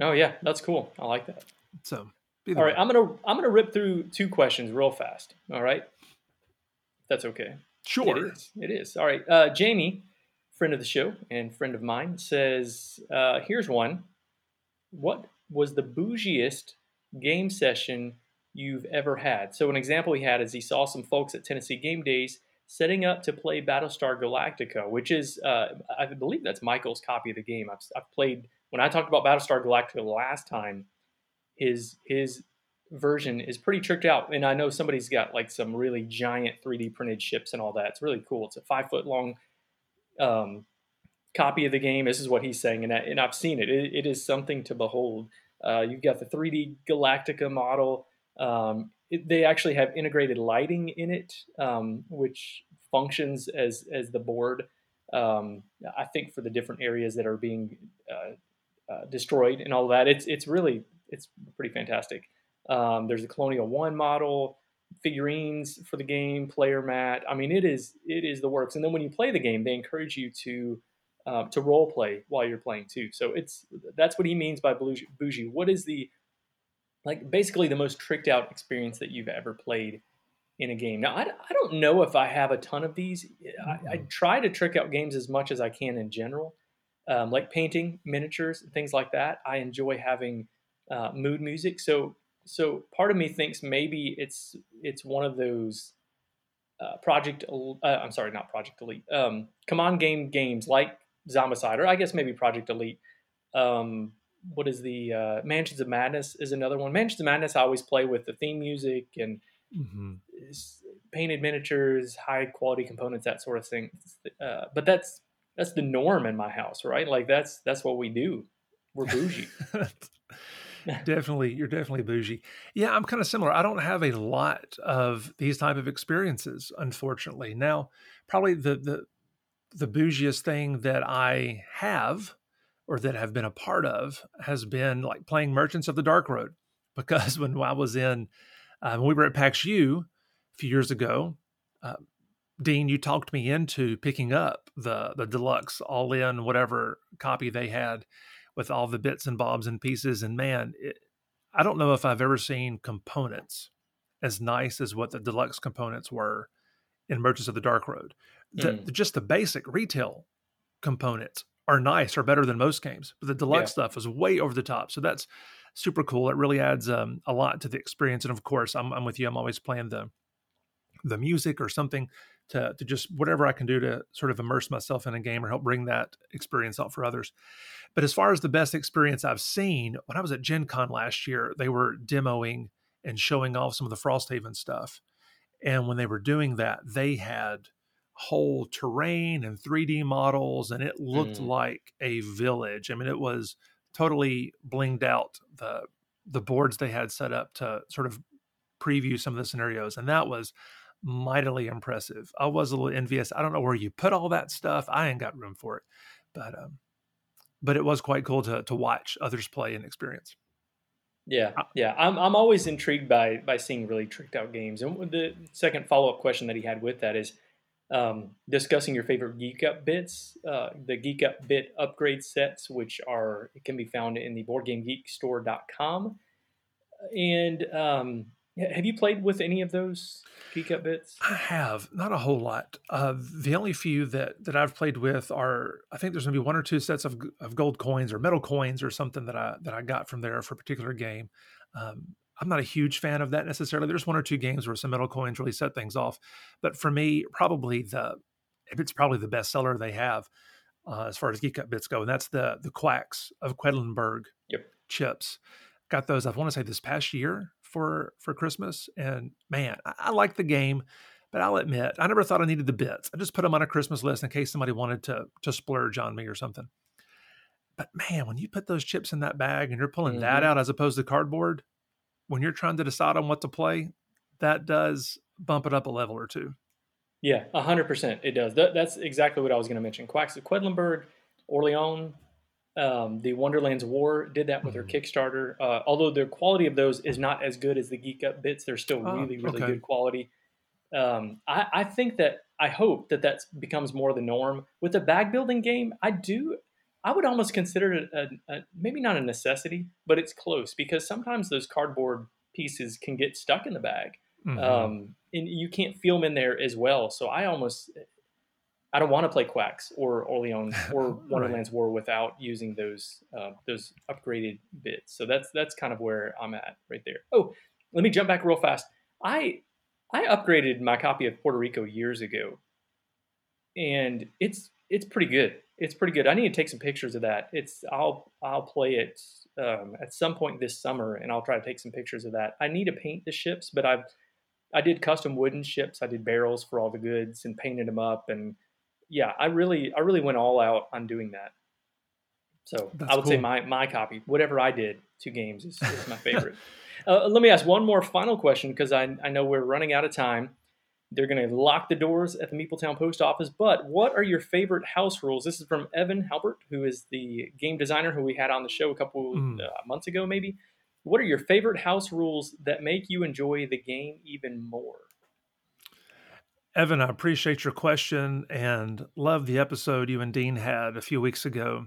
Oh yeah, that's cool. I like that. So, all right, way. I'm gonna I'm gonna rip through two questions real fast. All right, that's okay. Sure, it is. It is. All right, uh, Jamie friend of the show and friend of mine, says, uh, Here's one. What was the bougiest game session you've ever had? So, an example he had is he saw some folks at Tennessee Game Days setting up to play Battlestar Galactica, which is, uh, I believe that's Michael's copy of the game. I've, I've played, when I talked about Battlestar Galactica last time, his, his version is pretty tricked out. And I know somebody's got like some really giant 3D printed ships and all that. It's really cool. It's a five foot long um, copy of the game. This is what he's saying, and, I, and I've seen it. it. It is something to behold. Uh, you've got the 3D Galactica model. Um, it, they actually have integrated lighting in it, um, which functions as as the board. Um, I think for the different areas that are being uh, uh, destroyed and all that, it's it's really it's pretty fantastic. Um, there's a Colonial One model figurines for the game, player mat. I mean, it is it is the works. And then when you play the game, they encourage you to uh, to role play while you're playing too. So it's that's what he means by bougie. What is the like basically the most tricked out experience that you've ever played in a game? Now I, I don't know if I have a ton of these. I, I mm-hmm. try to trick out games as much as I can in general, um, like painting miniatures things like that. I enjoy having uh, mood music. So so part of me thinks maybe it's it's one of those uh, project uh, I'm sorry, not Project Elite. Um, command game games like Zombicide, or I guess maybe Project Elite. Um, what is the uh, Mansions of Madness is another one. Mansions of Madness I always play with the theme music and mm-hmm. painted miniatures, high quality components, that sort of thing. Uh, but that's that's the norm in my house, right? Like that's that's what we do. We're bougie. definitely, you're definitely bougie. Yeah, I'm kind of similar. I don't have a lot of these type of experiences, unfortunately. Now, probably the the the bougiest thing that I have or that have been a part of has been like playing Merchants of the Dark Road. Because when I was in, uh, when we were at PAX U a few years ago, uh, Dean, you talked me into picking up the the deluxe all in whatever copy they had with all the bits and bobs and pieces. And man, it, I don't know if I've ever seen components as nice as what the deluxe components were in Merchants of the Dark Road. The, mm. Just the basic retail components are nice or better than most games, but the deluxe yeah. stuff is way over the top. So that's super cool. It really adds um, a lot to the experience. And of course, I'm, I'm with you. I'm always playing the the music or something to to just whatever I can do to sort of immerse myself in a game or help bring that experience out for others. But as far as the best experience I've seen, when I was at Gen Con last year, they were demoing and showing off some of the Frosthaven stuff. And when they were doing that, they had whole terrain and 3D models, and it looked mm. like a village. I mean, it was totally blinged out. The the boards they had set up to sort of preview some of the scenarios, and that was mightily impressive. I was a little envious. I don't know where you put all that stuff. I ain't got room for it, but um, but it was quite cool to to watch others play and experience. Yeah, yeah. I'm I'm always intrigued by by seeing really tricked out games. And the second follow up question that he had with that is um, discussing your favorite Geek Up bits, uh, the Geek Up bit upgrade sets, which are can be found in the BoardGameGeekStore.com. And um, have you played with any of those Geek Up bits? I have, not a whole lot. Uh, the only few that that I've played with are, I think there's going to be one or two sets of, of gold coins or metal coins or something that I that I got from there for a particular game. Um, I'm not a huge fan of that necessarily. There's one or two games where some metal coins really set things off, but for me, probably the it's probably the best seller they have uh, as far as Geek Up bits go, and that's the the Quacks of Quedlinburg yep. chips. Got those. I want to say this past year for for Christmas. And man, I, I like the game, but I'll admit I never thought I needed the bits. I just put them on a Christmas list in case somebody wanted to to splurge on me or something. But man, when you put those chips in that bag and you're pulling mm-hmm. that out as opposed to cardboard, when you're trying to decide on what to play, that does bump it up a level or two. Yeah, hundred percent, it does. That, that's exactly what I was going to mention. Quacks of Quedlinburg, Orleans, um, the Wonderlands War did that with their mm-hmm. Kickstarter. Uh, although the quality of those is not as good as the Geek Up bits, they're still oh, really, really okay. good quality. Um, I, I, think that I hope that that becomes more the norm with the bag building game. I do. I would almost consider it a, a, maybe not a necessity, but it's close because sometimes those cardboard pieces can get stuck in the bag, mm-hmm. um, and you can't feel them in there as well. So I almost I don't want to play Quacks or Orleans or Wonderlands right. War without using those uh, those upgraded bits. So that's that's kind of where I'm at right there. Oh, let me jump back real fast. I I upgraded my copy of Puerto Rico years ago, and it's it's pretty good. It's pretty good. I need to take some pictures of that. It's I'll I'll play it um, at some point this summer, and I'll try to take some pictures of that. I need to paint the ships, but I've I did custom wooden ships. I did barrels for all the goods and painted them up and yeah, I really I really went all out on doing that. So That's I would cool. say my my copy, whatever I did two games, is, is my favorite. uh, let me ask one more final question because I I know we're running out of time. They're going to lock the doors at the Meepletown Post Office. But what are your favorite house rules? This is from Evan Halbert, who is the game designer who we had on the show a couple mm. uh, months ago, maybe. What are your favorite house rules that make you enjoy the game even more? Evan, I appreciate your question and love the episode you and Dean had a few weeks ago.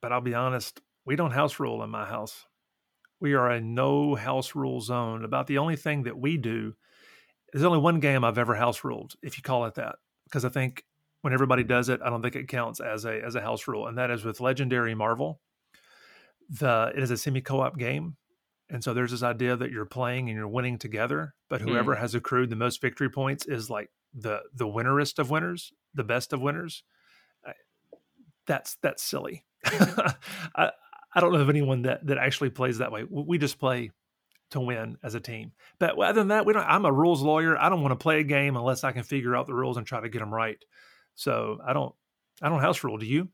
But I'll be honest, we don't house rule in my house. We are a no house rule zone. About the only thing that we do there's only one game I've ever house ruled, if you call it that, because I think when everybody does it, I don't think it counts as a as a house rule, and that is with Legendary Marvel. The it is a semi co op game, and so there's this idea that you're playing and you're winning together, but whoever mm. has accrued the most victory points is like the the winnerest of winners, the best of winners. That's that's silly. I I don't know of anyone that that actually plays that way. We just play to win as a team. But other than that, we don't. I'm a rules lawyer. I don't want to play a game unless I can figure out the rules and try to get them right. So I don't I don't house rule. Do you?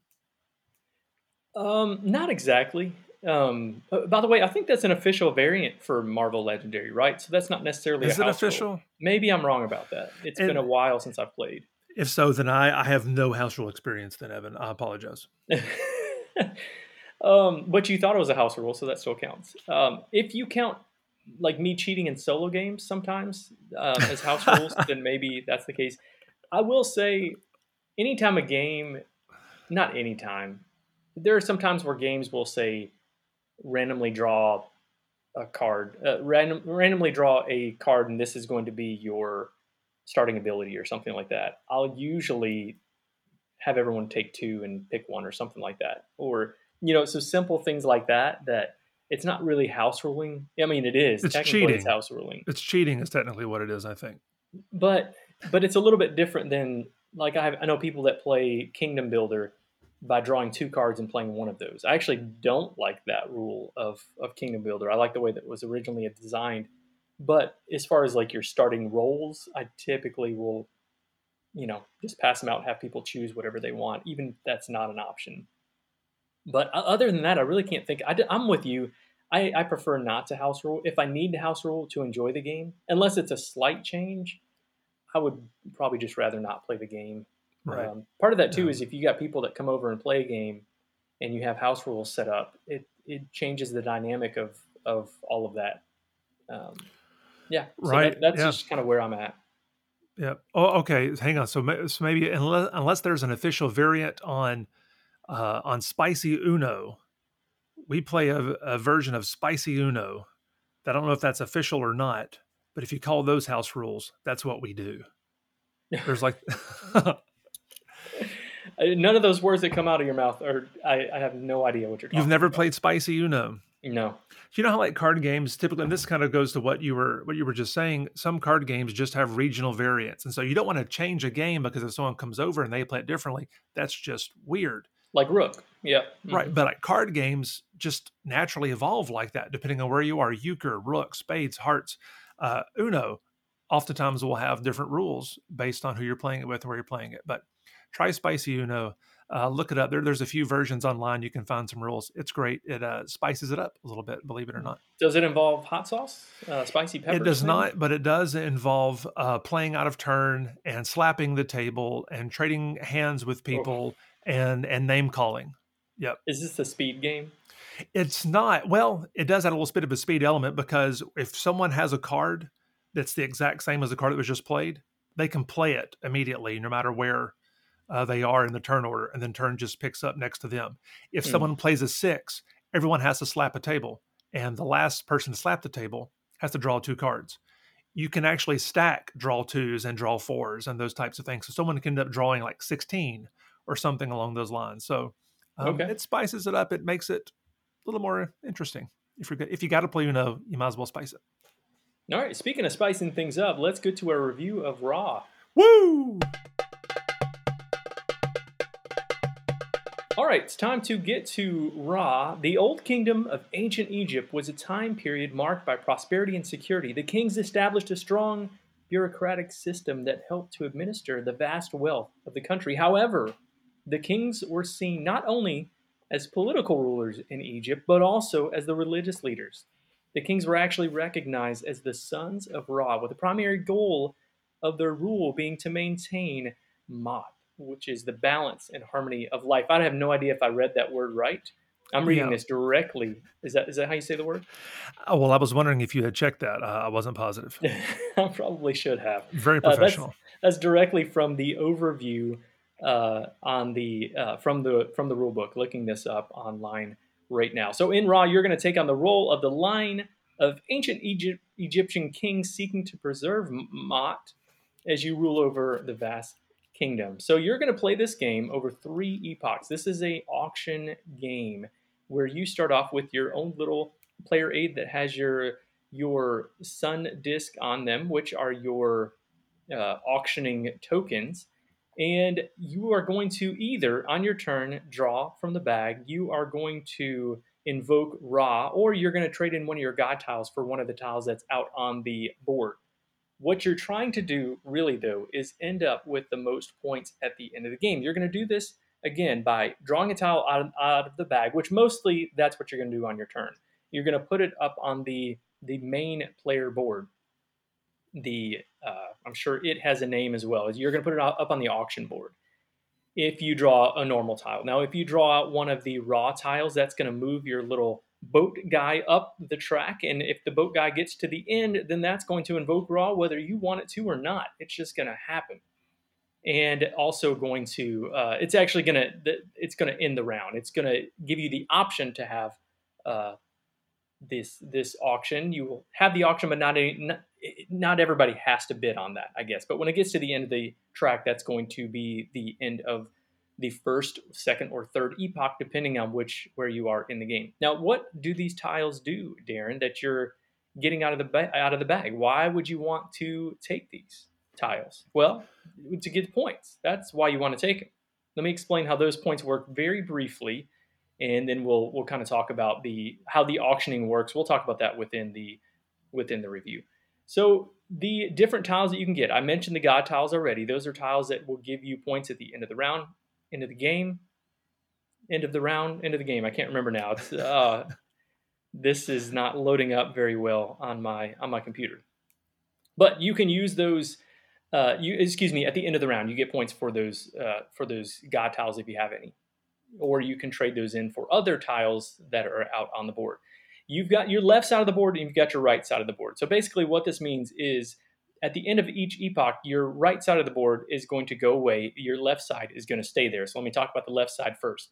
Um, not exactly. Um, uh, by the way, I think that's an official variant for Marvel Legendary, right? So that's not necessarily. Is it official? Rule. Maybe I'm wrong about that. It's and been a while since I've played. If so, then I, I have no house rule experience. Then Evan, I apologize. um, but you thought it was a house rule, so that still counts. Um, if you count like me cheating in solo games sometimes um, as house rules, then maybe that's the case. I will say, anytime a game, not anytime, there are some times where games will say randomly draw a card, uh, random, randomly draw a card, and this is going to be your starting ability or something like that. I'll usually have everyone take two and pick one or something like that, or you know, so simple things like that that it's not really house ruling. I mean, it is. It's cheating. It's house ruling. It's cheating is technically what it is, I think. But but it's a little bit different than like I have, I know people that play Kingdom Builder by drawing two cards and playing one of those. I actually don't like that rule of of Kingdom Builder. I like the way that was originally designed. But as far as like your starting roles, I typically will, you know, just pass them out, and have people choose whatever they want, even if that's not an option. But uh, other than that, I really can't think. I, am with you. I, I prefer not to house rule. If I need to house rule to enjoy the game, unless it's a slight change, I would probably just rather not play the game. Right. Um, part of that too yeah. is if you got people that come over and play a game, and you have house rules set up, it it changes the dynamic of of all of that. Um, yeah, so right. That, that's yeah. just kind of where I'm at. Yeah. Oh, okay. Hang on. So, so maybe unless unless there's an official variant on uh, on Spicy Uno, we play a, a version of Spicy Uno. I don't know if that's official or not, but if you call those house rules, that's what we do. There's like none of those words that come out of your mouth are. I, I have no idea what you're. You've never about. played Spicy Uno. No. Do you know how like card games typically, and this kind of goes to what you were what you were just saying. Some card games just have regional variants, and so you don't want to change a game because if someone comes over and they play it differently, that's just weird. Like Rook, yeah, mm-hmm. right. But like card games just naturally evolve like that, depending on where you are. Euchre, Rook, Spades, Hearts uh, Uno oftentimes will have different rules based on who you're playing it with, where you're playing it. But try Spicy Uno. Uh, look it up. There, there's a few versions online. You can find some rules. It's great. It uh, spices it up a little bit, believe it or not. Does it involve hot sauce, uh, spicy pepper? It does not, but it does involve uh, playing out of turn and slapping the table and trading hands with people oh. and and name calling. Yep. Is this a speed game? It's not. Well, it does add a little bit of a speed element because if someone has a card that's the exact same as the card that was just played, they can play it immediately, no matter where uh, they are in the turn order, and then turn just picks up next to them. If mm. someone plays a six, everyone has to slap a table, and the last person to slap the table has to draw two cards. You can actually stack draw twos and draw fours and those types of things. So someone can end up drawing like 16 or something along those lines. So um, okay. it spices it up. It makes it a little more interesting. If you if you got to play Uno, you might as well spice it. All right. Speaking of spicing things up, let's go to our review of Ra. Woo! All right, it's time to get to Ra. The Old Kingdom of ancient Egypt was a time period marked by prosperity and security. The kings established a strong bureaucratic system that helped to administer the vast wealth of the country. However, the kings were seen not only as political rulers in Egypt, but also as the religious leaders. The kings were actually recognized as the sons of Ra, with the primary goal of their rule being to maintain Ma'at, which is the balance and harmony of life. I have no idea if I read that word right. I'm reading this directly. Is that is that how you say the word? Oh, well, I was wondering if you had checked that. Uh, I wasn't positive. I probably should have. Very professional. Uh, that's, that's, directly from the overview uh, on the uh, from the from the rule book. Looking this up online right now. So in Ra, you're going to take on the role of the line of ancient Egypt, Egyptian kings seeking to preserve Ma'at as you rule over the vast kingdom. So you're going to play this game over three epochs. This is a auction game where you start off with your own little player aid that has your your sun disk on them, which are your uh, auctioning tokens and you are going to either on your turn draw from the bag you are going to invoke Ra or you're going to trade in one of your god tiles for one of the tiles that's out on the board what you're trying to do really though is end up with the most points at the end of the game you're going to do this again by drawing a tile out of, out of the bag, which mostly that's what you're going to do on your turn. You're going to put it up on the the main player board. The uh, I'm sure it has a name as well. You're going to put it up on the auction board. If you draw a normal tile, now if you draw one of the Ra tiles, that's going to move your little boat guy up the track. And if the boat guy gets to the end, then that's going to invoke Ra whether you want it to or not. It's just going to happen. And also going to, uh, it's actually going to, it's going to end the round. It's going to give you the option to have uh, this this auction. You will have the auction, but not, any, not not everybody has to bid on that, I guess. But when it gets to the end of the track, that's going to be the end of the first, second, or third epoch, depending on which where you are in the game. Now, what do these tiles do, Deron? That you're getting out of the ba- out of the bag? Why would you want to take these tiles? Well, to get points. That's why you want to take them. Let me explain how those points work very briefly, and then we'll we'll kind of talk about the how the auctioning works. We'll talk about that within the within the review. So the different tiles that you can get. I mentioned the God tiles already. Those are tiles that will give you points at the end of the round end of the game, end of the round, end of the game. I can't remember now. Uh, this is not loading up very well on my on my computer. But you can use those. Uh, you excuse me. At the end of the round, you get points for those uh, for those god tiles if you have any, or you can trade those in for other tiles that are out on the board. You've got your left side of the board and you've got your right side of the board. So basically, what this means is at the end of each epoch, your right side of the board is going to go away. Your left side is going to stay there. So let me talk about the left side first.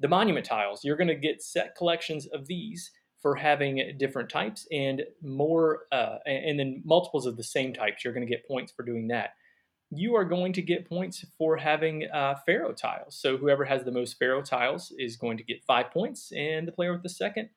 The monument tiles, you're going to get set collections of these for having different types and more, uh, and then multiples of the same types. You're going to get points for doing that. You are going to get points for having uh, pharaoh tiles. So whoever has the most pharaoh tiles is going to get five points, and the player with the second,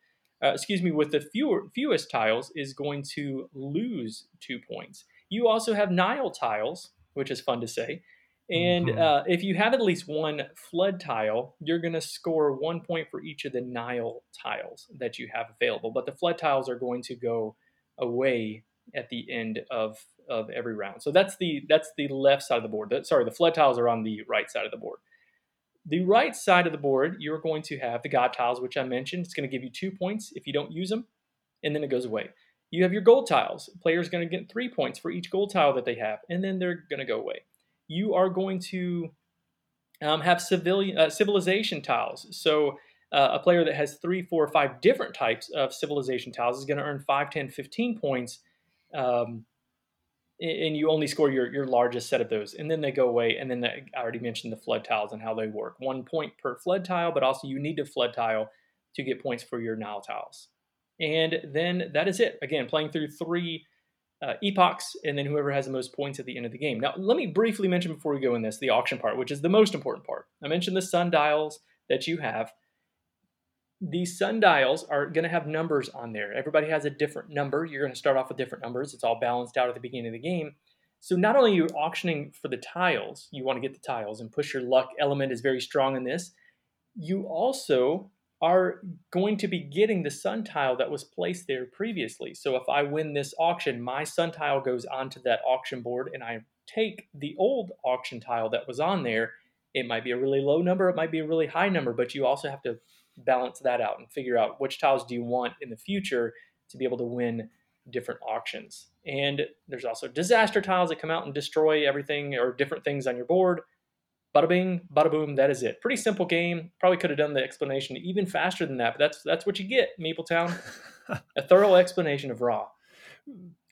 uh, excuse me, with the fewer, fewest tiles is going to lose two points. You also have Nile tiles, which is fun to say. And mm-hmm. uh, if you have at least one flood tile, you're going to score one point for each of the Nile tiles that you have available. But the flood tiles are going to go away at the end of, of every round. So that's the that's the left side of the board. The, sorry, the flood tiles are on the right side of the board. The right side of the board, you're going to have the God tiles, which I mentioned. It's going to give you two points if you don't use them, and then it goes away. You have your gold tiles. Player's going to get three points for each gold tile that they have, and then they're going to go away. You are going to um, have civilian uh, civilization tiles. So uh, a player that has three, four, five different types of civilization tiles is going to earn 5, 10, 15 points. Um, and you only score your, your largest set of those. And then they go away. And then the, I already mentioned the flood tiles and how they work. One point per flood tile, but also you need a flood tile to get points for your Nile tiles. And then that is it. Again, playing through three uh, epochs, and then whoever has the most points at the end of the game. Now, let me briefly mention before we go in this the auction part, which is the most important part. I mentioned the sundials that you have. These sundials are going to have numbers on there. Everybody has a different number. You're going to start off with different numbers. It's all balanced out at the beginning of the game. So not only are you auctioning for the tiles, you want to get the tiles and push your luck element is very strong in this. You also are going to be getting the sun tile that was placed there previously. So if I win this auction, my sun tile goes onto that auction board and I take the old auction tile that was on there. It might be a really low number, it might be a really high number, but you also have to balance that out and figure out which tiles do you want in the future to be able to win different auctions. And there's also disaster tiles that come out and destroy everything or different things on your board bada bing, bada boom. That is it. Pretty simple game. Probably could have done the explanation even faster than that, but that's that's what you get, Meepletown. a thorough explanation of Ra.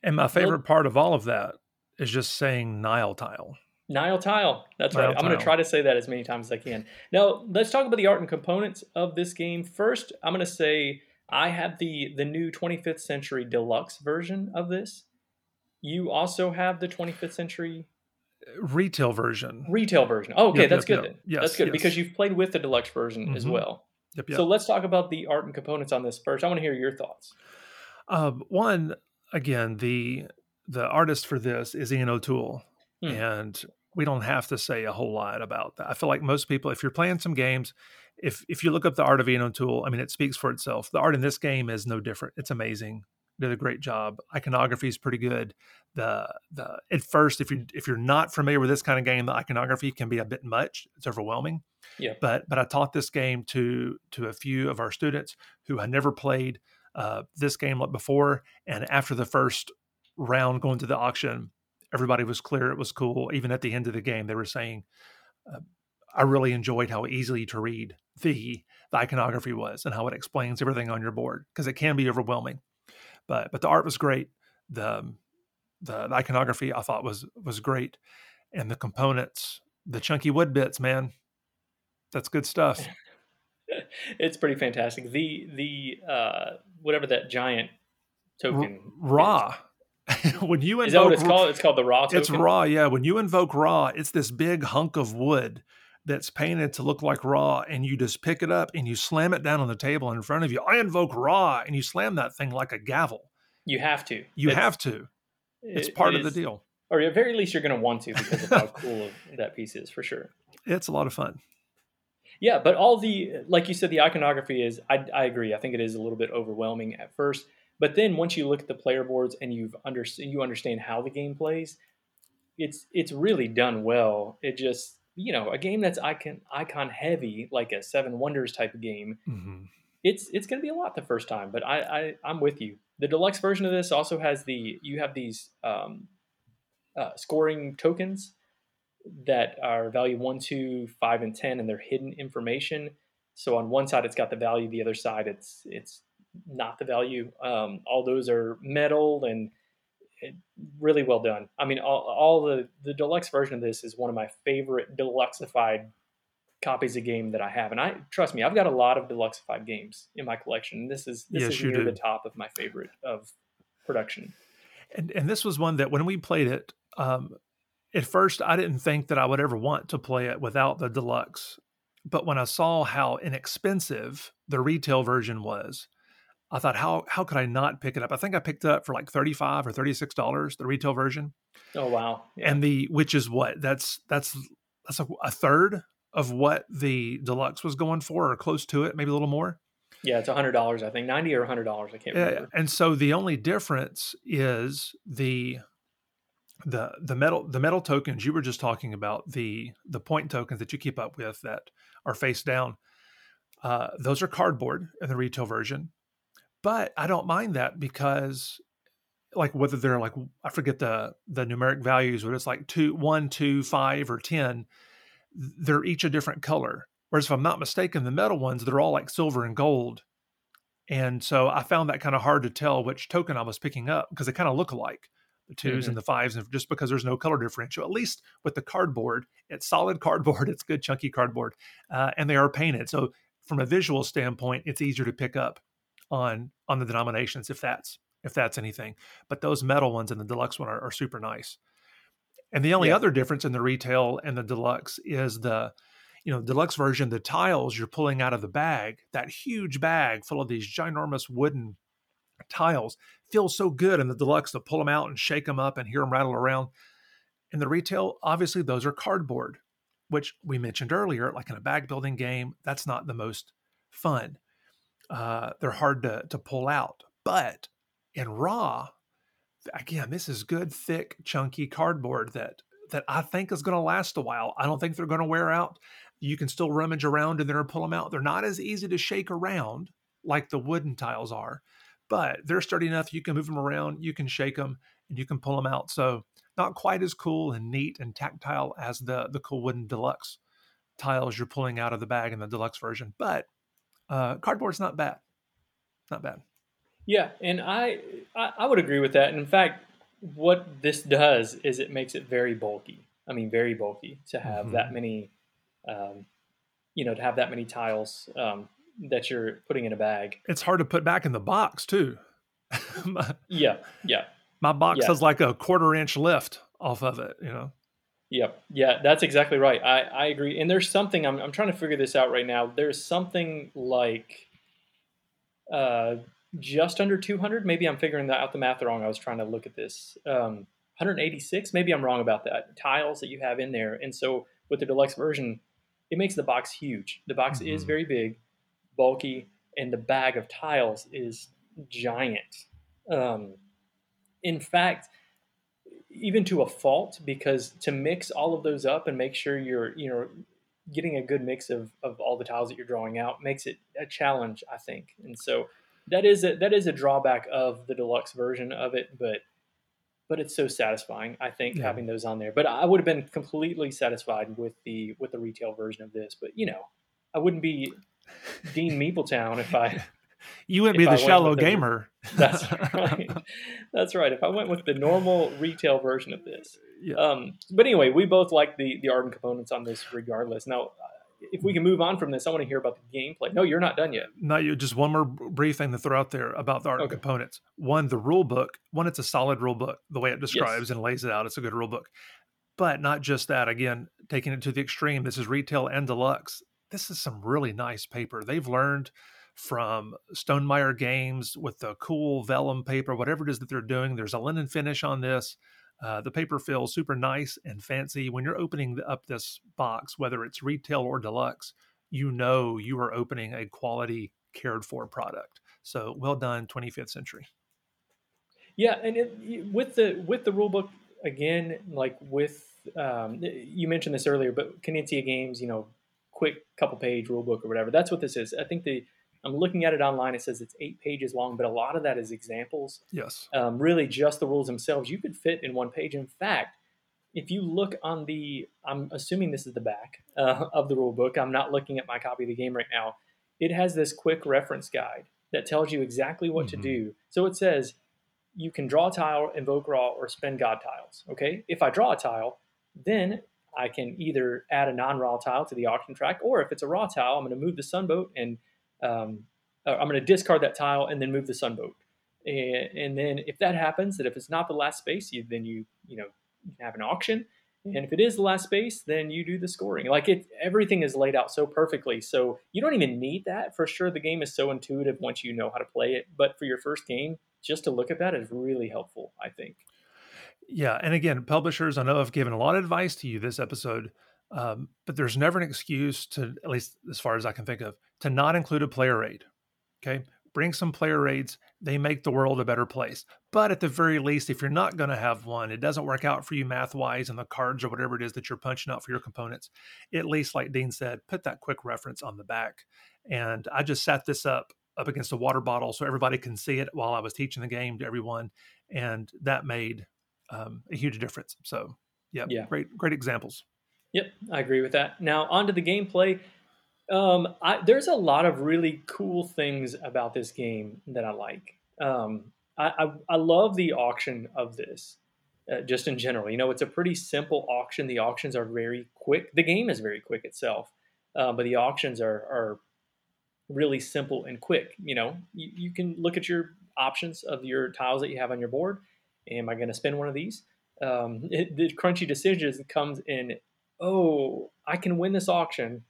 And my favorite part of all of that is just saying Nile tile. Nile tile. That's Nile right. I'm going to try to say that as many times as I can. Now, let's talk about the art and components of this game. First, I'm going to say I have the the new 25th century deluxe version of this. You also have the 25th century retail version. Retail version. Oh, okay, yep, that's yep, good. Yep. Yes, that's good yes. because you've played with the deluxe version mm-hmm. as well. Yep, So let's talk about the art and components on this first. I want to hear your thoughts. Um, one, again, the the artist for this is Ian O'Toole, hmm. and we don't have to say a whole lot about that. I feel like most people, if you're playing some games, if if you look up the art of Ian O'Toole, I mean, it speaks for itself. The art in this game is no different. It's amazing. Did a great job. Iconography is pretty good. The the at first, if you if you're not familiar with this kind of game, the iconography can be a bit much. It's overwhelming. Yeah. But but I taught this game to to a few of our students who had never played uh, this game before, and after the first round going to the auction, everybody was clear it was cool. Even at the end of the game, they were saying, uh, "I really enjoyed how easily to read the the iconography was and how it explains everything on your board because it can be overwhelming." But but the art was great. The, um, the the iconography I thought was was great, and the components, the chunky wood bits, man, that's good stuff. it's pretty fantastic. The the uh, whatever that giant token R- Ra. when you invoke, is that what it's called? It's called the Ra. Token? It's Ra. Yeah. When you invoke Ra, it's this big hunk of wood that's painted to look like Ra, and you just pick it up and you slam it down on the table in front of you. I invoke Ra, and you slam that thing like a gavel. You have to. You it's, have to. It's part it of the deal. Or at very least, you're going to want to because of how cool that piece is, for sure. It's a lot of fun. Yeah, but all the like you said, the iconography is. I, I agree. I think it is a little bit overwhelming at first, but then once you look at the player boards and you've under you understand how the game plays, it's it's really done well. It just you know a game that's icon icon heavy like a Seven Wonders type of game. Mm-hmm. It's it's going to be a lot the first time, but I, I I'm with you. The deluxe version of this also has the you have these um, uh, scoring tokens that are value one, two, five, and ten, and they're hidden information. So on one side it's got the value, the other side it's it's not the value. Um, all those are metal and really well done. I mean, all, all the the deluxe version of this is one of my favorite deluxeified copies of game that I have, and I trust me, I've got a lot of deluxeified games in my collection. This is this yes, is near do. the top of my favorite of production. And and this was one that when we played it, um, at first I didn't think that I would ever want to play it without the deluxe. But when I saw how inexpensive the retail version was, I thought, how how could I not pick it up? I think I picked it up for like thirty five or thirty six dollars, the retail version. Oh wow! Yeah. And the which is what that's that's that's a, a, third of what the deluxe was going for, or close to it, maybe a little more. Yeah, it's a hundred dollars, I think, ninety or hundred dollars. I can't remember. Yeah, And so the only difference is the the the metal the metal tokens you were just talking about the the point tokens that you keep up with that are face down uh, those are cardboard in the retail version but i don't mind that because like whether they're like i forget the the numeric values but it's like two one two five or ten they're each a different color whereas if i'm not mistaken the metal ones they're all like silver and gold and so i found that kind of hard to tell which token i was picking up because they kind of look alike the 2s mm-hmm. and the fives, and just because there's no color differential, at least with the cardboard, it's solid cardboard, it's good chunky cardboard, uh, and they are painted. So from a visual standpoint, it's easier to pick up on on the denominations if that's if that's anything. But those metal ones and the deluxe one are, are super nice. And the only yeah. other difference in the retail and the deluxe is the you know deluxe version the tiles you're pulling out of the bag that huge bag full of these ginormous wooden tiles feels so good in the deluxe to pull them out and shake them up and hear them rattle around. In the retail, obviously, those are cardboard, which we mentioned earlier, like in a bag building game, that's not the most fun. Uh, they're hard to, to pull out. But in Ra, again, this is good, thick, chunky cardboard that that I think is going to last a while. I don't think they're going to wear out. You can still rummage around in there and pull them out. They're not as easy to shake around like the wooden tiles are, but they're sturdy enough. You can move them around, you can shake them, and you can pull them out. So not quite as cool and neat and tactile as the the cool wooden deluxe tiles you're pulling out of the bag in the deluxe version, but uh, cardboard's not bad. Not bad. Yeah, and I, I I would agree with that. And in fact, what this does is it makes it very bulky. I mean, very bulky to have mm-hmm. that many, um, you know, to have that many tiles. Um, that you're putting in a bag. It's hard to put back in the box too. my, yeah, yeah. My box yeah. has like a quarter inch lift off of it, you know. Yep. Yeah, that's exactly right. I, I agree. And there's something I'm I'm trying to figure this out right now. There's something like uh just under 200. Maybe I'm figuring that out the math wrong. I was trying to look at this. Um 186. Maybe I'm wrong about that. Tiles that you have in there. And so with the deluxe version, it makes the box huge. The box mm-hmm. is very big bulky, and the bag of tiles is giant. Um, in fact, even to a fault, because to mix all of those up and make sure you're you know getting a good mix of, of all the tiles that you're drawing out makes it a challenge, I think. And so that is a that is a drawback of the deluxe version of it, but but it's so satisfying. I think yeah. having those on there. But I would have been completely satisfied with the with the retail version of this. But you know, I wouldn't be Dean Meepletown if I. You wouldn't be the shallow the, gamer. That's right. that's right. If I went with the normal retail version of this. Yeah. Um, but anyway, we both like the the art components on this, regardless. Now, if we can move on from this, I want to hear about the gameplay. No, you're not done yet. Not you. Just one more brief thing to throw out there about the art okay. components. One, the rule book. One, it's a solid rule book. The way it describes yes. and lays it out, it's a good rule book. But not just that. Again, taking it to the extreme. This is retail and deluxe. This is some really nice paper. They've learned from Stonemaier Games with the cool vellum paper, whatever it is that they're doing. There's a linen finish on this. Uh, the paper feels super nice and fancy. When you're opening up this box, whether it's retail or deluxe, you know you are opening a quality, cared for product. So well done, 25th century. Yeah, and it, with the with the rule book again, like with um, you mentioned this earlier, but Knizia Games, you know, quick couple page rule book or whatever. That's what this is. I think the I'm looking at it online. It says it's eight pages long, but a lot of that is examples. Yes. Um, really, just the rules themselves, you could fit in one page. In fact, if you look on the, I'm assuming this is the back uh, of the rule book. I'm not looking at my copy of the game right now. It has this quick reference guide that tells you exactly what mm-hmm. to do. So it says you can draw a tile, invoke Ra, or spend God tiles. Okay. If I draw a tile, then I can either add a non-Ra tile to the auction track, or if it's a Ra tile, I'm going to move the sunboat and um, uh, I'm going to discard that tile and then move the sunboat. And, and, then if that happens, that if it's not the last space, you then you you know have an auction. And if it is the last space, then you do the scoring. Like it, everything is laid out so perfectly. So you don't even need that. For sure, the game is so intuitive once you know how to play it. But for your first game, just to look at that is really helpful, I think. Yeah, and again, publishers, I know I've given a lot of advice to you this episode, um, but there's never an excuse to, at least as far as I can think of, to not include a player aid. Okay. Bring some player aids. They make the world a better place. But at the very least, if you're not going to have one, it doesn't work out for you math wise and the cards or whatever it is that you're punching out for your components. At least, like Dean said, put that quick reference on the back. And I just sat this up up against a water bottle so everybody can see it while I was teaching the game to everyone. And that made um, a huge difference. So, yeah, yeah, great, great examples. Yep, I agree with that. Now, on to the gameplay. Um, I, there's a lot of really cool things about this game that I like. Um, I, I, I, love the auction of this, uh, just in general. You know, it's a pretty simple auction. The auctions are very quick. The game is very quick itself, uh, but the auctions are, are really simple and quick. You know, you, you can look at your options of your tiles that you have on your board. Am I going to spend one of these? Um, it, the crunchy decisions comes in. Oh, I can win this auction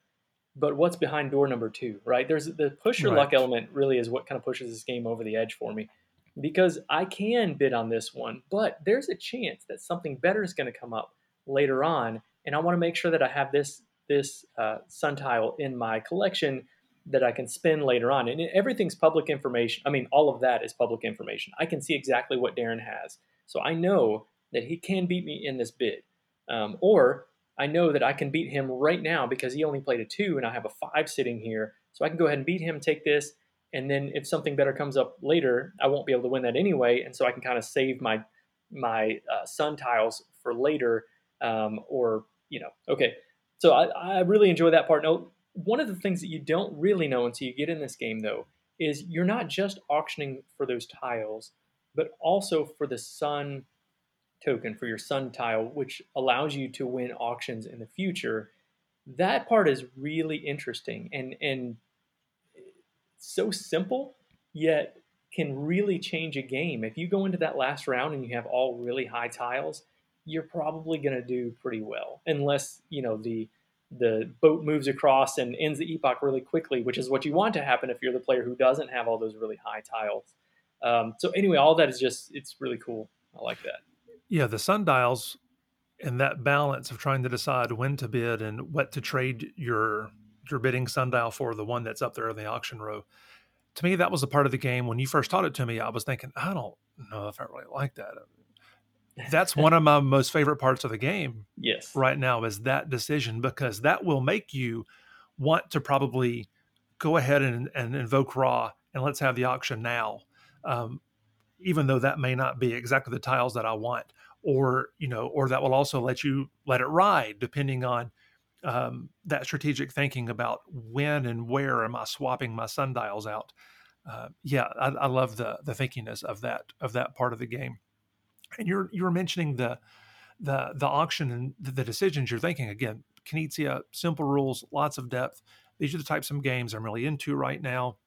but what's behind door number two, right? There's the push your right. luck element really is what kind of pushes this game over the edge for me because I can bid on this one, but there's a chance that something better is going to come up later on, and I want to make sure that I have this this uh, sun tile in my collection that I can spin later on. And everything's public information. I mean, all of that is public information. I can see exactly what Deron has, so I know that he can beat me in this bid, um, or I know that I can beat him right now because he only played a two and I have a five sitting here. So I can go ahead and beat him, take this, and then if something better comes up later, I won't be able to win that anyway. And so I can kind of save my my uh, sun tiles for later, um, or you know, okay. So I, I really enjoy that part. Now, one of the things that you don't really know until you get in this game, though, is you're not just auctioning for those tiles, but also for the sun token for your sun tile, which allows you to win auctions in the future. That part is really interesting and and so simple, yet can really change a game. If you go into that last round and you have all really high tiles, you're probably going to do pretty well, unless you know the the boat moves across and ends the epoch really quickly, which is what you want to happen if you're the player who doesn't have all those really high tiles. Um, so anyway, all that is just it's really cool. I like that. Yeah, the sundials and that balance of trying to decide when to bid and what to trade your your bidding sundial for the one that's up there in the auction row. To me, that was a part of the game when you first taught it to me. I was thinking, I don't know if I really like that. That's one of my most favorite parts of the game. Yes. Right now is that decision because that will make you want to probably go ahead and, and invoke Ra and let's have the auction now. Um, even though that may not be exactly the tiles that I want, or you know, or that will also let you let it ride depending on um, that strategic thinking about when and where am I swapping my sundials out. Uh, yeah, I, I, love the the thinkiness of that of that part of the game. And you're you're mentioning the the the auction and the, the decisions you're thinking again. Knizia, simple rules, lots of depth. These are the types of games I'm really into right now.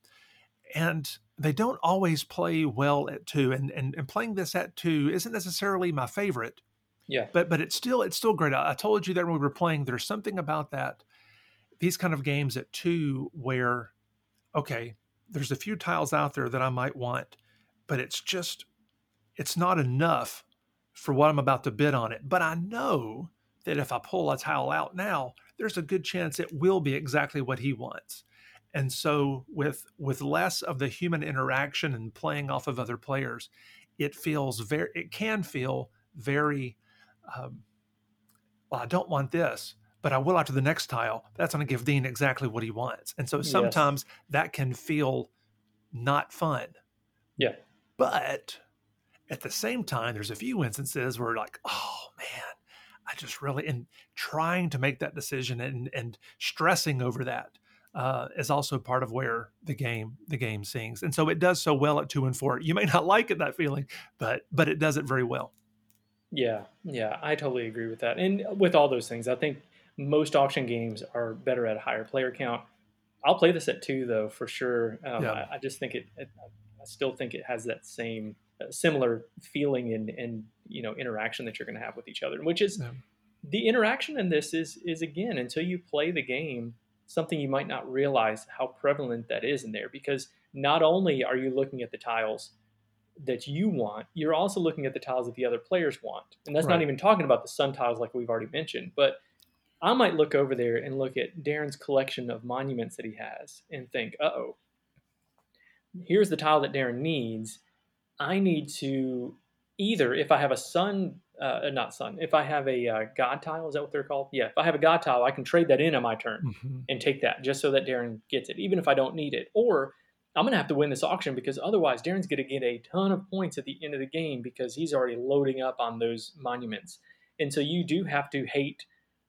And they don't always play well at two. And, and, and playing this at two isn't necessarily my favorite. Yeah. But but it's still it's still great. I, I told you that when we were playing, there's something about that, these kind of games at two where, okay, there's a few tiles out there that I might want, but it's just it's not enough for what I'm about to bid on it. But I know that if I pull a tile out now, there's a good chance it will be exactly what he wants. And so with with less of the human interaction and playing off of other players, it feels very it can feel very um, well, I don't want this, but I will after the next tile. That's going to give Dean exactly what he wants. And so sometimes yes. that can feel not fun. Yeah. But at the same time, there's a few instances where like, oh man, I just really and trying to make that decision and and stressing over that uh, is also part of where the game the game sings, and so it does so well at two and four. You may not like it that feeling, but but it does it very well. Yeah, yeah, I totally agree with that. And with all those things, I think most auction games are better at a higher player count. I'll play this at two though for sure. Um, yeah. I, I, just think it, it, I still think it has that same uh, similar feeling and and you know interaction that you're going to have with each other, which is. Yeah the interaction in this is is again until you play the game something you might not realize how prevalent that is in there because not only are you looking at the tiles that you want you're also looking at the tiles that the other players want and that's right. not even talking about the sun tiles like we've already mentioned but i might look over there and look at Deron's collection of monuments that he has and think uh-oh here's the tile that Deron needs i need to either if i have a sun uh, not sun. If I have a uh, God tile, is that what they're called? Yeah. If I have a God tile, I can trade that in on my turn mm-hmm. and take that just so that Deron gets it, even if I don't need it. Or I'm going to have to win this auction because otherwise Deron's going to get a ton of points at the end of the game because he's already loading up on those monuments. And so you do have to hate.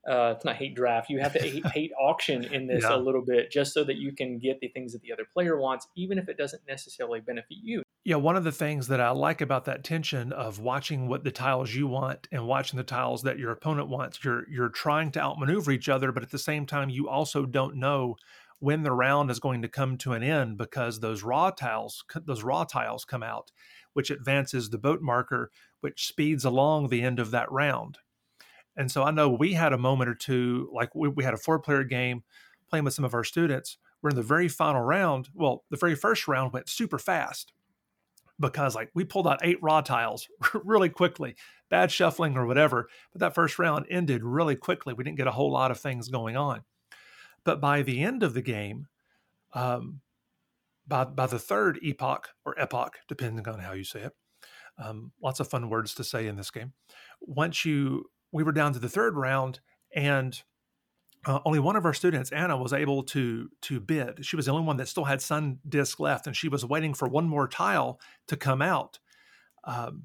Uh, it's not hate draft. You have to hate, hate auction in this yeah. a little bit just so that you can get the things that the other player wants, even if it doesn't necessarily benefit you. Yeah, one of the things that I like about that tension of watching what the tiles you want and watching the tiles that your opponent wants, you're you're trying to outmaneuver each other, but at the same time, you also don't know when the round is going to come to an end because those Ra tiles, those Ra tiles come out, which advances the boat marker, which speeds along the end of that round. And so I know we had a moment or two, like we, we had a four player game playing with some of our students. We're in the very final round. Well, the very first round went super fast because like we pulled out eight Ra tiles really quickly, bad shuffling or whatever. But that first round ended really quickly. We didn't get a whole lot of things going on. But by the end of the game, um, by by the third epoch or epoch, depending on how you say it, um, lots of fun words to say in this game. Once you, we were down to the third round, and uh, only one of our students, Anna, was able to to bid. She was the only one that still had sun disk left, and she was waiting for one more tile to come out um,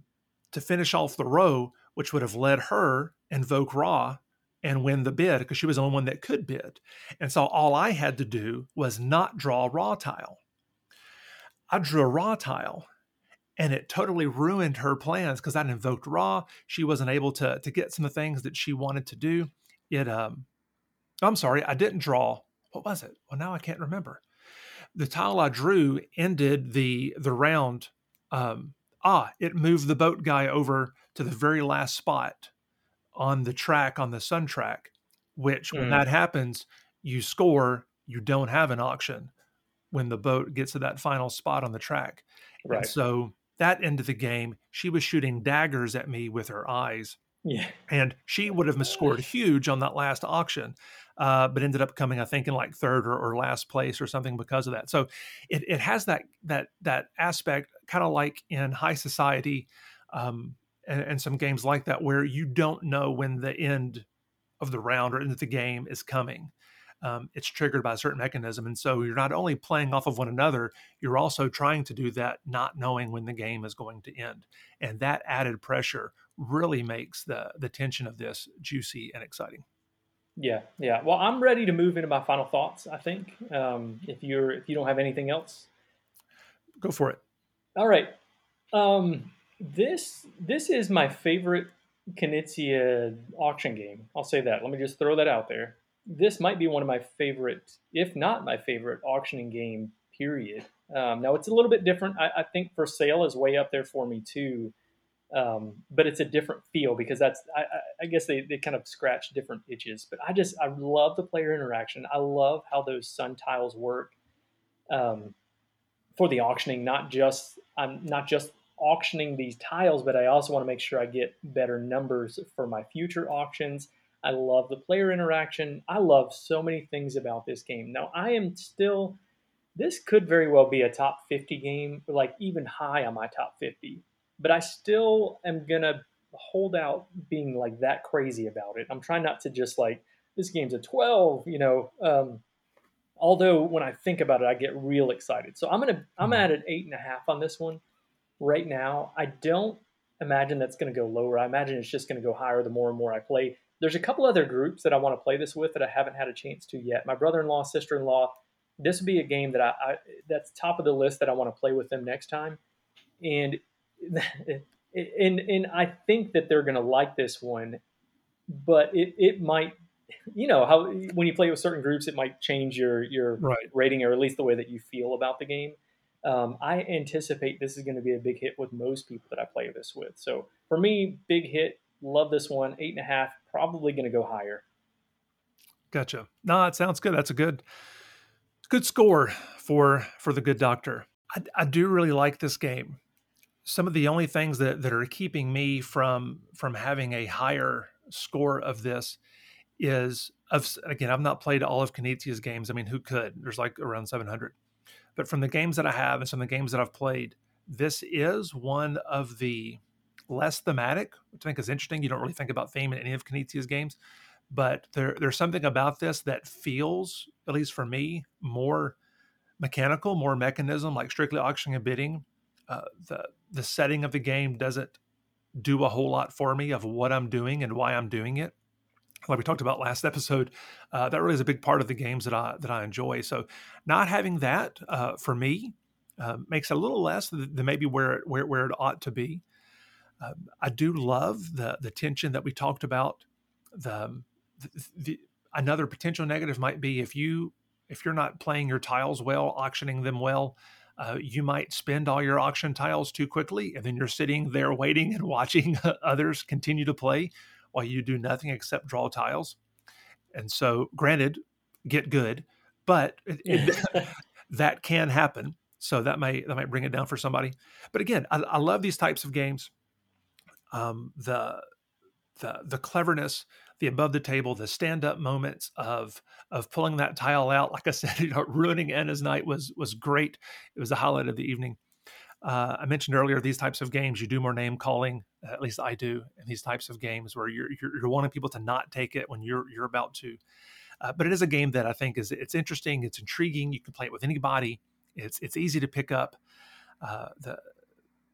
to finish off the row, which would have led her invoke Ra and win the bid because she was the only one that could bid. And so all I had to do was not draw a Ra tile. I drew a Ra tile, and it totally ruined her plans because I invoked Ra. She wasn't able to to get some of the things that she wanted to do. It um I'm sorry, I didn't draw. What was it? Well, now I can't remember. The tile I drew ended the the round. Um, ah, it moved the boat guy over to the very last spot on the track on the sun track. Which, mm. when that happens, you score. You don't have an auction when the boat gets to that final spot on the track. Right. And so that end of the game, she was shooting daggers at me with her eyes Yeah. And she would have scored huge on that last auction, uh, but ended up coming, I think, in like third or, or, last place or something because of that. So it, it has that that that aspect, kind of like in high society, um, and, and some games like that, where you don't know when the end of the round or end of the game is coming um, it's triggered by a certain mechanism. And so you're not only playing off of one another, you're also trying to do that not knowing when the game is going to end. And that added pressure really makes the the tension of this juicy and exciting. Yeah, yeah. Well, I'm ready to move into my final thoughts. I think um, if you're if you don't have anything else, go for it. All right. Um, this this is my favorite Knizia auction game. I'll say that. Let me just throw that out there this might be one of my favorite, if not my favorite, auctioning game. Period. Um, now it's a little bit different. I, I, think for sale is way up there for me too, um, but it's a different feel because that's I, I, guess they, they kind of scratch different itches. But I just I love the player interaction. I love how those sun tiles work um, for the auctioning. Not just I'm not just auctioning these tiles, but I also want to make sure I get better numbers for my future auctions. I love the player interaction. I love so many things about this game. Now, I am still, this could very well be a top 50 game, like even high on my top 50, but I still am going to hold out being like that crazy about it. I'm trying not to just like, this game's a 12, you know. Um, although when I think about it, I get real excited. So I'm gonna I'm mm-hmm. at an eight and a half on this one right now. I don't imagine that's gonna go lower. I imagine it's just gonna go higher the more and more I play. There's a couple other groups that I want to play this with that I haven't had a chance to yet. My brother-in-law, sister-in-law. This would be a game that I, I that's top of the list that I want to play with them next time, and and and I think that they're going to like this one, but it it might you know how when you play with certain groups it might change your your right. rating or at least the way that you feel about the game um, i anticipate this is going to be a big hit with most people that i play this with so for me big hit Love this one. Eight and a half. Probably going to go higher. Gotcha. No, it sounds good. That's a good, good score for for the good doctor. I, I do really like this game. Some of the only things that that are keeping me from from having a higher score of this is of again I've not played all of Knizia's games. I mean, who could? There's like around 700. But from the games that I have and some of the games that I've played, this is one of the less thematic, which I think is interesting. You don't really think about theme in any of Knizia's games, but there, there's something about this that feels, at least for me, more mechanical, more mechanism, like strictly auctioning and bidding. Uh, the the setting of the game doesn't do a whole lot for me of what I'm doing and why I'm doing it. Like we talked about last episode, uh, that really is a big part of the games that I that I enjoy. So, not having that uh, for me uh, makes it a little less than maybe where it, where where it ought to be. Um, I do love the the tension that we talked about. The, um, the, the, another potential negative might be if you if you're not playing your tiles well, auctioning them well, uh, you might spend all your auction tiles too quickly, and then you're sitting there waiting and watching others continue to play while you do nothing except draw tiles. And so, granted, get good, but it, it, that can happen. So that might that might bring it down for somebody. But again, I, I love these types of games um, the the the cleverness, the above the table, the stand up moments of of pulling that tile out. Like I said, you know, ruining Anna's night was was great. It was the highlight of the evening. Uh, I mentioned earlier these types of games. You do more name calling, at least I do, in these types of games where you're you're, you're wanting people to not take it when you're you're about to. Uh, but it is a game that I think is it's interesting. It's intriguing. You can play it with anybody. It's it's easy to pick up. Uh, the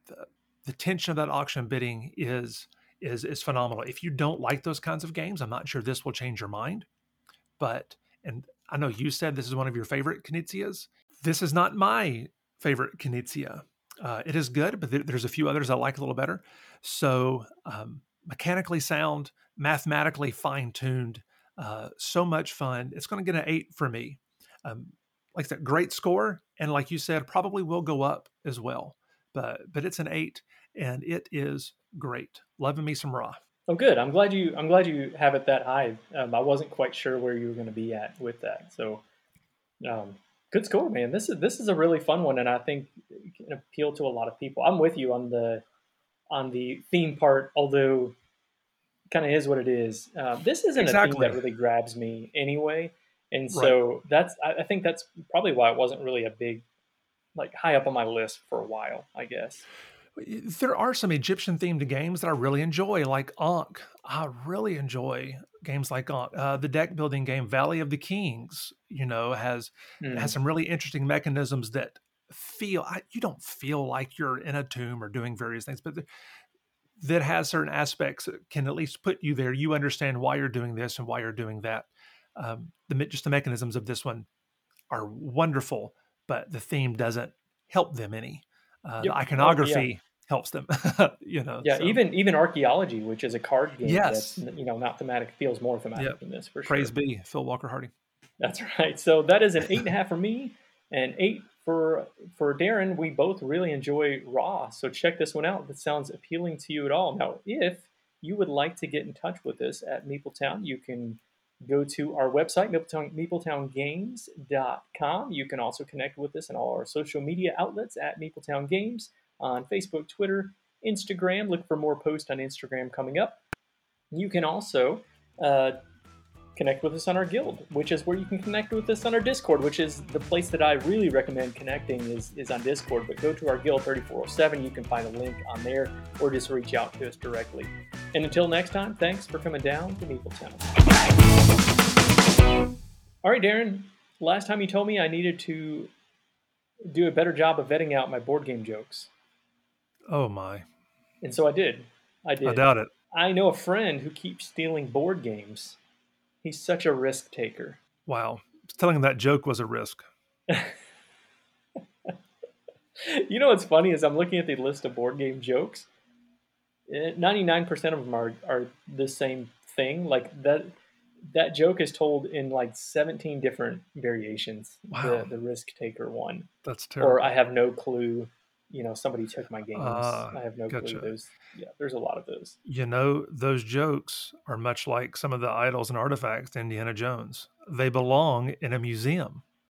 the the tension of that auction bidding is is is phenomenal. If you don't like those kinds of games, I'm not sure this will change your mind. But and I know you said this is one of your favorite Knizias. This is not my favorite Knizia. Uh, it is good, but th- there's a few others I like a little better. So um, mechanically sound, mathematically fine tuned, uh, so much fun. It's going to get an eight for me. Um, like that, great score, and like you said, probably will go up as well but but it's an eight, and it is great. Loving me some Ra. Oh, good. I'm glad you. I'm glad you have it that high. Um, I wasn't quite sure where you were going to be at with that. So, um, good score, man. This is this is a really fun one, and I think it can appeal to a lot of people. I'm with you on the on the theme part, although kind of is what it is. Uh, this isn't exactly. a thing that really grabs me anyway, and so right. that's I, I think that's probably why it wasn't really a big like high up on my list for a while. I guess there are some Egyptian themed games that I really enjoy, like Ankh. I really enjoy games like Ankh. Uh, the deck building game Valley of the Kings, you know, has mm. has some really interesting mechanisms that feel I, you don't feel like you're in a tomb or doing various things, but the, that has certain aspects that can at least put you there. You understand why you're doing this and why you're doing that. Um, the just the mechanisms of this one are wonderful, but the theme doesn't help them any. Uh, yep. The iconography oh, yeah. helps them, you know. Yeah, so. even even archaeology, which is a card game yes. that's you know not thematic, feels more thematic yep. than this for Praise sure. be Phil Walker-Harding. That's right. So that is an eight and a half for me, and eight for for Deron. We both really enjoy Ra so check this one out. If it sounds appealing to you at all. Now, if you would like to get in touch with us at Meepletown, you can go to our website, meepletowngames.com. You can also connect with us on all our social media outlets at Meepletown Games on Facebook, Twitter, Instagram. Look for more posts on Instagram coming up. You can also uh, connect with us on our guild, which is where you can connect with us on our Discord, which is the place that I really recommend connecting is, is on Discord. But go to our guild 3407, you can find a link on there, or just reach out to us directly. And until next time, thanks for coming down to Meepletown. All right, Deron. Last time you told me I needed to do a better job of vetting out my board game jokes. Oh my! And so I did. I did. I doubt it. I know a friend who keeps stealing board games He's such a risk taker. Wow. Telling him that joke was a risk. you know what's funny is I'm looking at the list of board game jokes. Eh, 99% of them are, are the same thing. Like that that joke is told in like 17 different variations. Wow. The, the risk taker one. That's terrible. Or I have no clue you know somebody took my games. Uh, I have no gotcha. clue. Those, yeah, there's a lot of those. You know, those jokes are much like some of the idols and artifacts Indiana Jones. They belong in a museum.